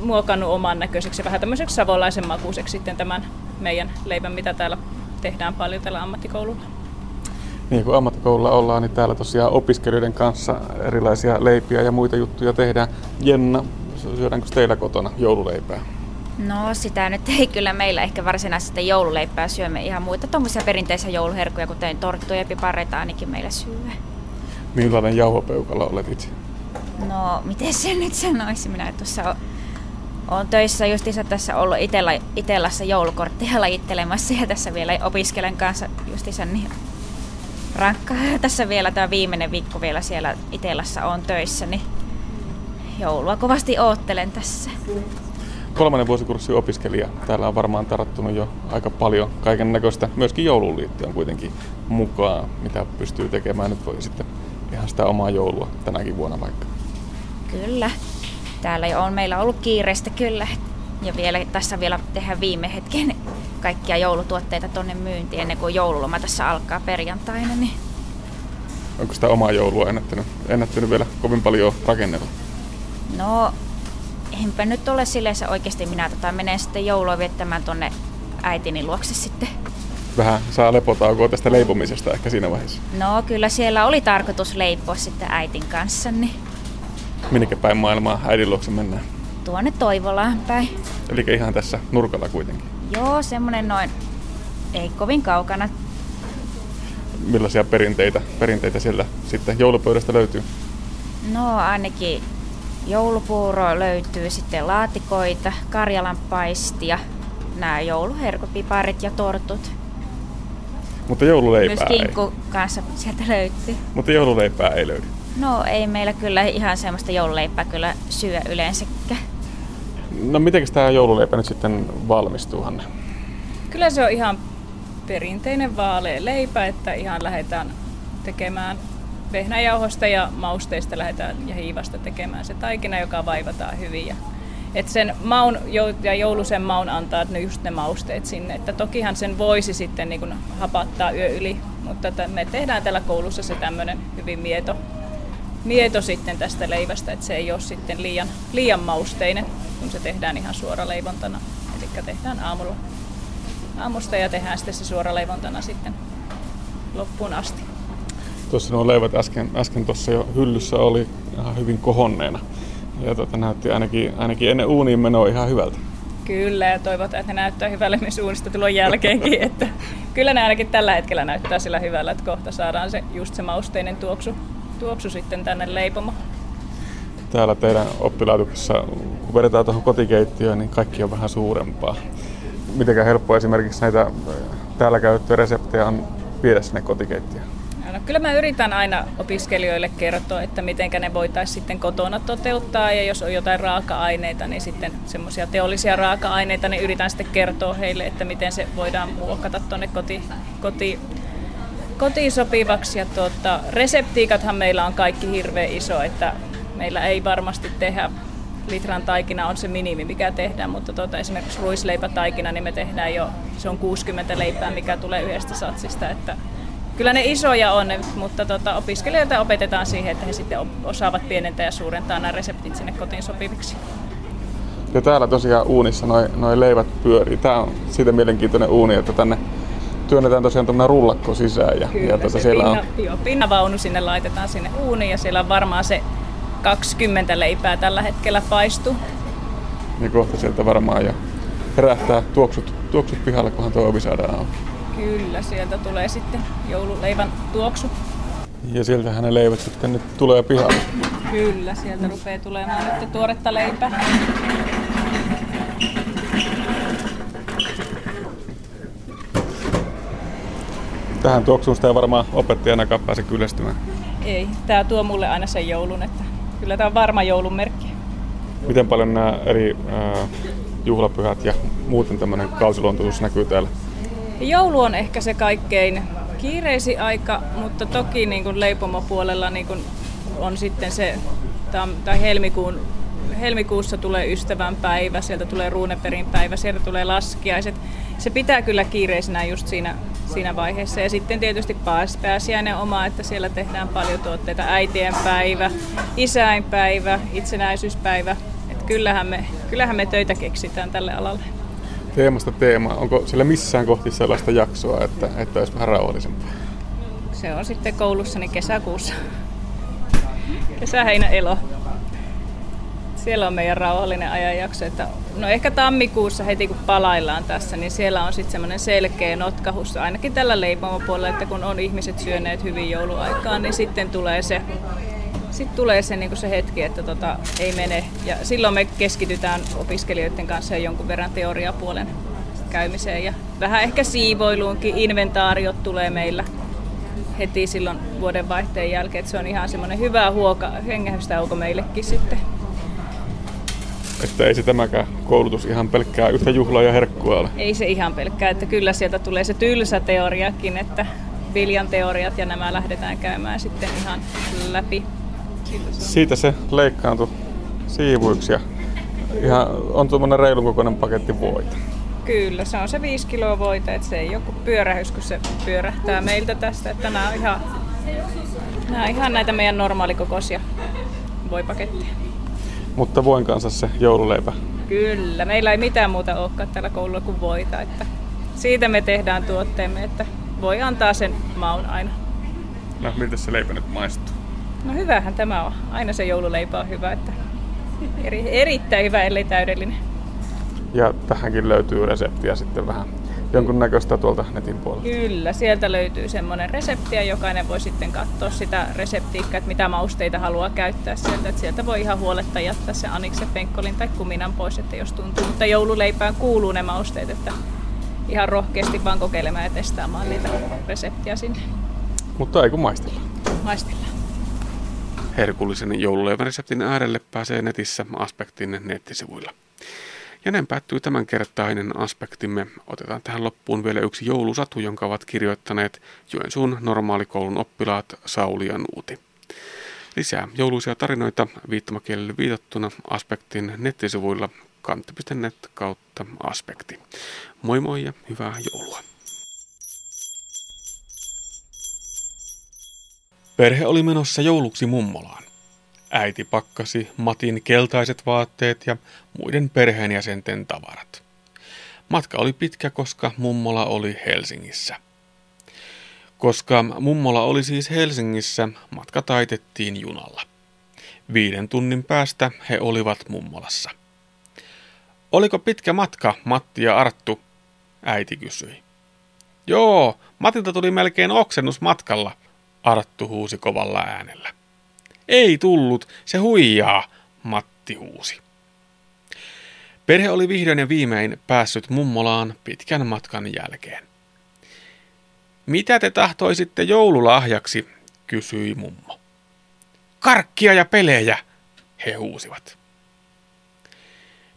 muokannut oman näköiseksi ja vähän tämmöiseksi savolaisen makuiseksi sitten tämän meidän leivän, mitä täällä tehdään paljon tällä ammattikoululla. Niin kun ammattikoululla ollaan, niin täällä tosiaan opiskelijoiden kanssa erilaisia leipiä ja muita juttuja tehdään. Jenna, syödäänkö teillä kotona joululeipää? No sitä nyt ei kyllä meillä ehkä varsinaisesti joululeipää syömme ihan muita tuommoisia perinteisiä jouluherkkuja, kuten torttuja ja pipareita ainakin meillä syö. Millainen jauhopeukalo olet itse? No, miten se nyt sanoisi? Minä tuossa Olen töissä justiinsa tässä ollut itellä, Itellassa joulukortteja [laughs] lajittelemassa ja tässä vielä opiskelen kanssa justiinsa niin rankkaa. [laughs] Tässä vielä tämä viimeinen viikko vielä siellä Itellassa on töissä, niin joulua kovasti oottelen tässä. Kolmannen vuosikurssi opiskelija. Täällä on varmaan tarattunut jo aika paljon kaiken näköistä, myöskin jouluun liittyen kuitenkin mukaan, mitä pystyy tekemään. Nyt voi sitten ihan sitä omaa joulua tänäkin vuonna vaikka. Kyllä. Täällä jo on meillä ollut kiireistä kyllä. Ja vielä, tässä vielä tehdään viime hetken kaikkia joulutuotteita tonne myyntiin ennen kuin joululoma tässä alkaa perjantaina. Niin... Onko sitä omaa joulua ennättänyt, ennättänyt vielä kovin paljon rakennella? No, enpä nyt ole silleen se oikeasti minä tota, menen sitten joulua viettämään tonne äitini luokse sitten. Vähän saa lepotaukoa tästä leipomisesta ehkä siinä vaiheessa. No kyllä siellä oli tarkoitus leipoa sitten äitin kanssa, niin Minnekä päin maailmaa äidin luokse mennään? tuonne Toivolaan päin. Eli ihan tässä nurkalla kuitenkin. Joo, semmonen noin, ei kovin kaukana. Millaisia perinteitä, perinteitä siellä sitten joulupöydästä löytyy? No ainakin joulupuuro löytyy, sitten laatikoita, Karjalan paistia, nämä jouluherkupiparit ja tortut. Mutta joululeipää Myös ei. kinkku kanssa sieltä löytyy. Mutta joululeipää ei löydy. No ei meillä kyllä ihan semmoista joululeipää kyllä syö yleensäkään. No miten tämä joululeipä nyt sitten valmistuu, Hanne? Kyllä se on ihan perinteinen vaalea leipä, että ihan lähdetään tekemään vehnäjauhosta ja mausteista lähdetään ja hiivasta tekemään se taikina, joka vaivataan hyvin. Ja, et sen maun ja joulusen maun antaa ne just ne mausteet sinne. Että tokihan sen voisi sitten niin kun hapattaa yö yli, mutta että me tehdään täällä koulussa se tämmöinen hyvin mieto, mieto sitten tästä leivästä, että se ei ole sitten liian, liian mausteinen, kun se tehdään ihan suoraleivontana. Eli tehdään aamulla aamusta ja tehdään sitten se suoraleivontana sitten loppuun asti. Tuossa nuo leivät äsken, äsken tuossa jo hyllyssä oli ihan hyvin kohonneena. Ja tota, näytti ainakin, ainakin ennen uuniin menoa ihan hyvältä. Kyllä, ja toivotaan, että ne näyttää hyvälle myös uunista tulon jälkeenkin. Että kyllä ne ainakin tällä hetkellä näyttää sillä hyvällä, että kohta saadaan se, just se mausteinen tuoksu, tuoksu sitten tänne leipomaan. Täällä teidän oppilaitoksessa, kun vedetään tuohon kotikeittiöön, niin kaikki on vähän suurempaa. Mitenkään helppoa esimerkiksi näitä äh, täällä käytettyjä reseptejä on viedä sinne kotikeittiöön? No, kyllä mä yritän aina opiskelijoille kertoa, että miten ne voitaisiin sitten kotona toteuttaa ja jos on jotain raaka-aineita, niin sitten semmoisia teollisia raaka-aineita, niin yritän sitten kertoa heille, että miten se voidaan muokata tuonne koti, koti, kotiin sopivaksi. Ja tuota, reseptiikathan meillä on kaikki hirveän iso, että meillä ei varmasti tehdä litran taikina on se minimi, mikä tehdään, mutta tuota, esimerkiksi ruisleipätaikina, niin me tehdään jo, se on 60 leipää, mikä tulee yhdestä satsista, että Kyllä ne isoja on, mutta tota, opiskelijoita opetetaan siihen, että he sitten osaavat pienentää ja suurentaa nämä reseptit sinne kotiin sopiviksi. Ja täällä tosiaan uunissa noin noi leivät pyörii. Tää on siitä mielenkiintoinen uuni, että tänne työnnetään tosiaan tämmöinen rullakko sisään. Ja, Kyllä, ja se siellä pinna, on, joo, pinnavaunu sinne laitetaan sinne uuniin ja siellä on varmaan se 20 leipää tällä hetkellä paistu. ja kohta sieltä varmaan jo herähtää tuoksut, tuoksut pihalle, kunhan tuo ovi saadaan auki. Kyllä, sieltä tulee sitten joululeivän tuoksu. Ja sieltähän ne leivät sitten nyt tulee pihalle. Kyllä, sieltä rupeaa tulemaan nyt tuoretta leipää. Tähän tuoksuun sitä ei varmaan opettajanakaan pääse kyllästymään. Ei, tämä tuo mulle aina sen joulun, että kyllä tämä on varma joulun merkki. Miten paljon nämä eri ää, juhlapyhät ja muuten tämmöinen kausiluontoisuus näkyy täällä? Joulu on ehkä se kaikkein kiireisi aika, mutta toki niin kuin leipomopuolella niin kuin on sitten se, tai helmikuun, helmikuussa tulee ystävänpäivä, sieltä tulee ruuneperin päivä, sieltä tulee laskiaiset. Se pitää kyllä kiireisenä just siinä, siinä vaiheessa. Ja sitten tietysti pääs- pääsiäinen oma, että siellä tehdään paljon tuotteita. Äitien päivä, isäinpäivä, itsenäisyyspäivä. Et kyllähän, me, kyllähän me töitä keksitään tälle alalle. Teemasta teema. Onko siellä missään kohti sellaista jaksoa, että, että olisi vähän rauhallisempaa? Se on sitten koulussani kesäkuussa. Kesä, heinä, elo. Siellä on meidän rauhallinen ajanjakso. Että, no ehkä tammikuussa heti kun palaillaan tässä, niin siellä on sitten semmoinen selkeä notkahus, ainakin tällä leipomopuolella, että kun on ihmiset syöneet hyvin jouluaikaan, niin sitten tulee se, sitten tulee se, niin se hetki, että tota, ei mene. Ja silloin me keskitytään opiskelijoiden kanssa jonkun verran teoriapuolen käymiseen. Ja vähän ehkä siivoiluunkin, inventaariot tulee meillä heti silloin vuoden vaihteen jälkeen. Että se on ihan semmoinen hyvä huoka, hengähdystauko meillekin sitten. Että ei se tämäkään koulutus ihan pelkkää yhtä juhlaa ja herkkua ole. Ei se ihan pelkkää, että kyllä sieltä tulee se tylsä teoriakin, että viljan teoriat ja nämä lähdetään käymään sitten ihan läpi. Siitä se leikkaantui siivuiksi ja ihan on tuommoinen reilun kokoinen paketti voita. Kyllä, se on se 5 kiloa voita, että se ei kuin pyörähys, kun se pyörähtää meiltä tästä. Että nämä on ihan, nämä on ihan näitä meidän normaalikokoisia voipaketteja. Mutta voin kanssa se joululeipä. Kyllä, meillä ei mitään muuta olekaan tällä koululla kuin voita. Että siitä me tehdään tuotteemme, että voi antaa sen maun aina. No, miltä se leipä nyt maistuu? No hyvähän tämä on. Aina se joululeipä on hyvä, että eri, erittäin hyvä, ellei täydellinen. Ja tähänkin löytyy reseptiä sitten vähän jonkunnäköistä tuolta netin puolelta. Kyllä, sieltä löytyy semmoinen resepti ja jokainen voi sitten katsoa sitä reseptiikkaa, että mitä mausteita haluaa käyttää sieltä. Että sieltä voi ihan huoletta jättää se anikse, penkkolin tai kuminan pois, että jos tuntuu. Mutta joululeipään kuuluu ne mausteet, että ihan rohkeasti vaan kokeilemaan ja testaamaan niitä reseptiä sinne. Mutta ei kun maistella. Maistella. Herkullisen joululeivän reseptin äärelle pääsee netissä Aspektin nettisivuilla. Ja näin päättyy tämänkertainen aspektimme. Otetaan tähän loppuun vielä yksi joulusatu, jonka ovat kirjoittaneet Joensuun normaalikoulun oppilaat Sauli ja Nuuti. Lisää jouluisia tarinoita viittomakielelle viitattuna Aspektin nettisivuilla kantti.net kautta aspekti. Moi moi ja hyvää joulua! Perhe oli menossa jouluksi mummolaan. Äiti pakkasi Matin keltaiset vaatteet ja muiden perheenjäsenten tavarat. Matka oli pitkä, koska mummola oli Helsingissä. Koska mummola oli siis Helsingissä, matka taitettiin junalla. Viiden tunnin päästä he olivat mummolassa. Oliko pitkä matka, Matti ja Arttu? Äiti kysyi. Joo, Matilta tuli melkein oksennus matkalla, Arttu huusi kovalla äänellä. Ei tullut, se huijaa, Matti huusi. Perhe oli vihdoin ja viimein päässyt mummolaan pitkän matkan jälkeen. Mitä te tahtoisitte joululahjaksi, kysyi mummo. Karkkia ja pelejä, he huusivat.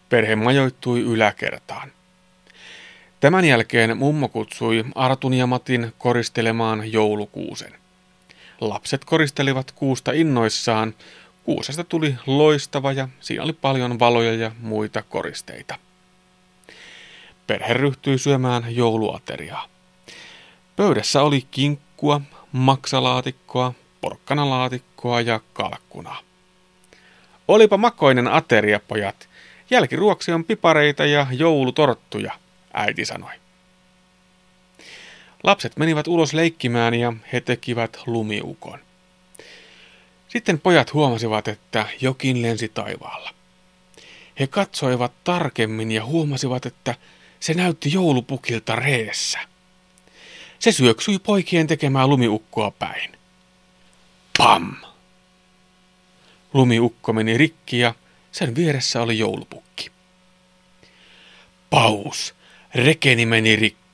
Perhe majoittui yläkertaan. Tämän jälkeen mummo kutsui Artun ja Matin koristelemaan joulukuusen. Lapset koristelivat kuusta innoissaan. Kuusesta tuli loistava ja siinä oli paljon valoja ja muita koristeita. Perhe ryhtyi syömään jouluateriaa. Pöydässä oli kinkkua, maksalaatikkoa, porkkanalaatikkoa ja kalkkunaa. Olipa makoinen ateria, pojat. Jälkiruoksi on pipareita ja joulutorttuja, äiti sanoi. Lapset menivät ulos leikkimään ja he tekivät lumiukon. Sitten pojat huomasivat, että jokin lensi taivaalla. He katsoivat tarkemmin ja huomasivat, että se näytti joulupukilta reessä. Se syöksyi poikien tekemään lumiukkoa päin. Pam! Lumiukko meni rikki ja sen vieressä oli joulupukki. Paus! Rekeni meni rikki.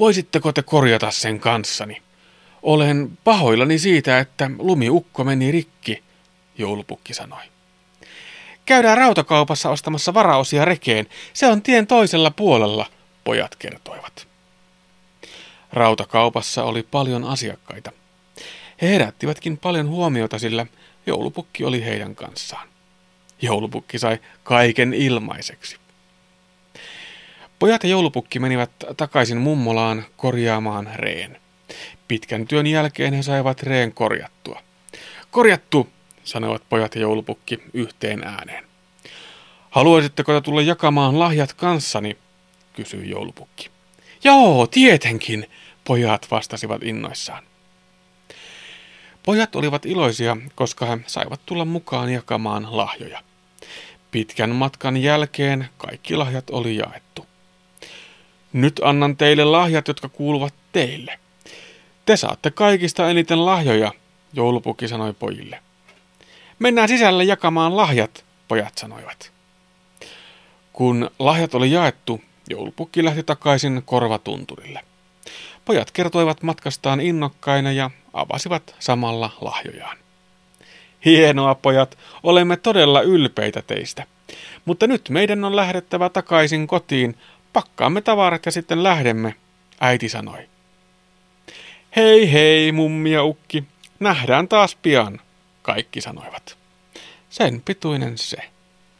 Voisitteko te korjata sen kanssani? Olen pahoillani siitä, että lumiukko meni rikki, joulupukki sanoi. Käydään rautakaupassa ostamassa varaosia rekeen. Se on tien toisella puolella, pojat kertoivat. Rautakaupassa oli paljon asiakkaita. He herättivätkin paljon huomiota, sillä joulupukki oli heidän kanssaan. Joulupukki sai kaiken ilmaiseksi. Pojat ja joulupukki menivät takaisin mummolaan korjaamaan reen. Pitkän työn jälkeen he saivat reen korjattua. Korjattu, sanoivat pojat ja joulupukki yhteen ääneen. Haluaisitteko te tulla jakamaan lahjat kanssani, kysyi joulupukki. Joo, tietenkin, pojat vastasivat innoissaan. Pojat olivat iloisia, koska he saivat tulla mukaan jakamaan lahjoja. Pitkän matkan jälkeen kaikki lahjat oli jaettu. Nyt annan teille lahjat, jotka kuuluvat teille. Te saatte kaikista eniten lahjoja, joulupukki sanoi pojille. Mennään sisälle jakamaan lahjat, pojat sanoivat. Kun lahjat oli jaettu, joulupukki lähti takaisin korvatunturille. Pojat kertoivat matkastaan innokkaina ja avasivat samalla lahjojaan. Hienoa, pojat, olemme todella ylpeitä teistä. Mutta nyt meidän on lähdettävä takaisin kotiin, pakkaamme tavarat ja sitten lähdemme, äiti sanoi. Hei hei, mummi ja ukki, nähdään taas pian, kaikki sanoivat. Sen pituinen se.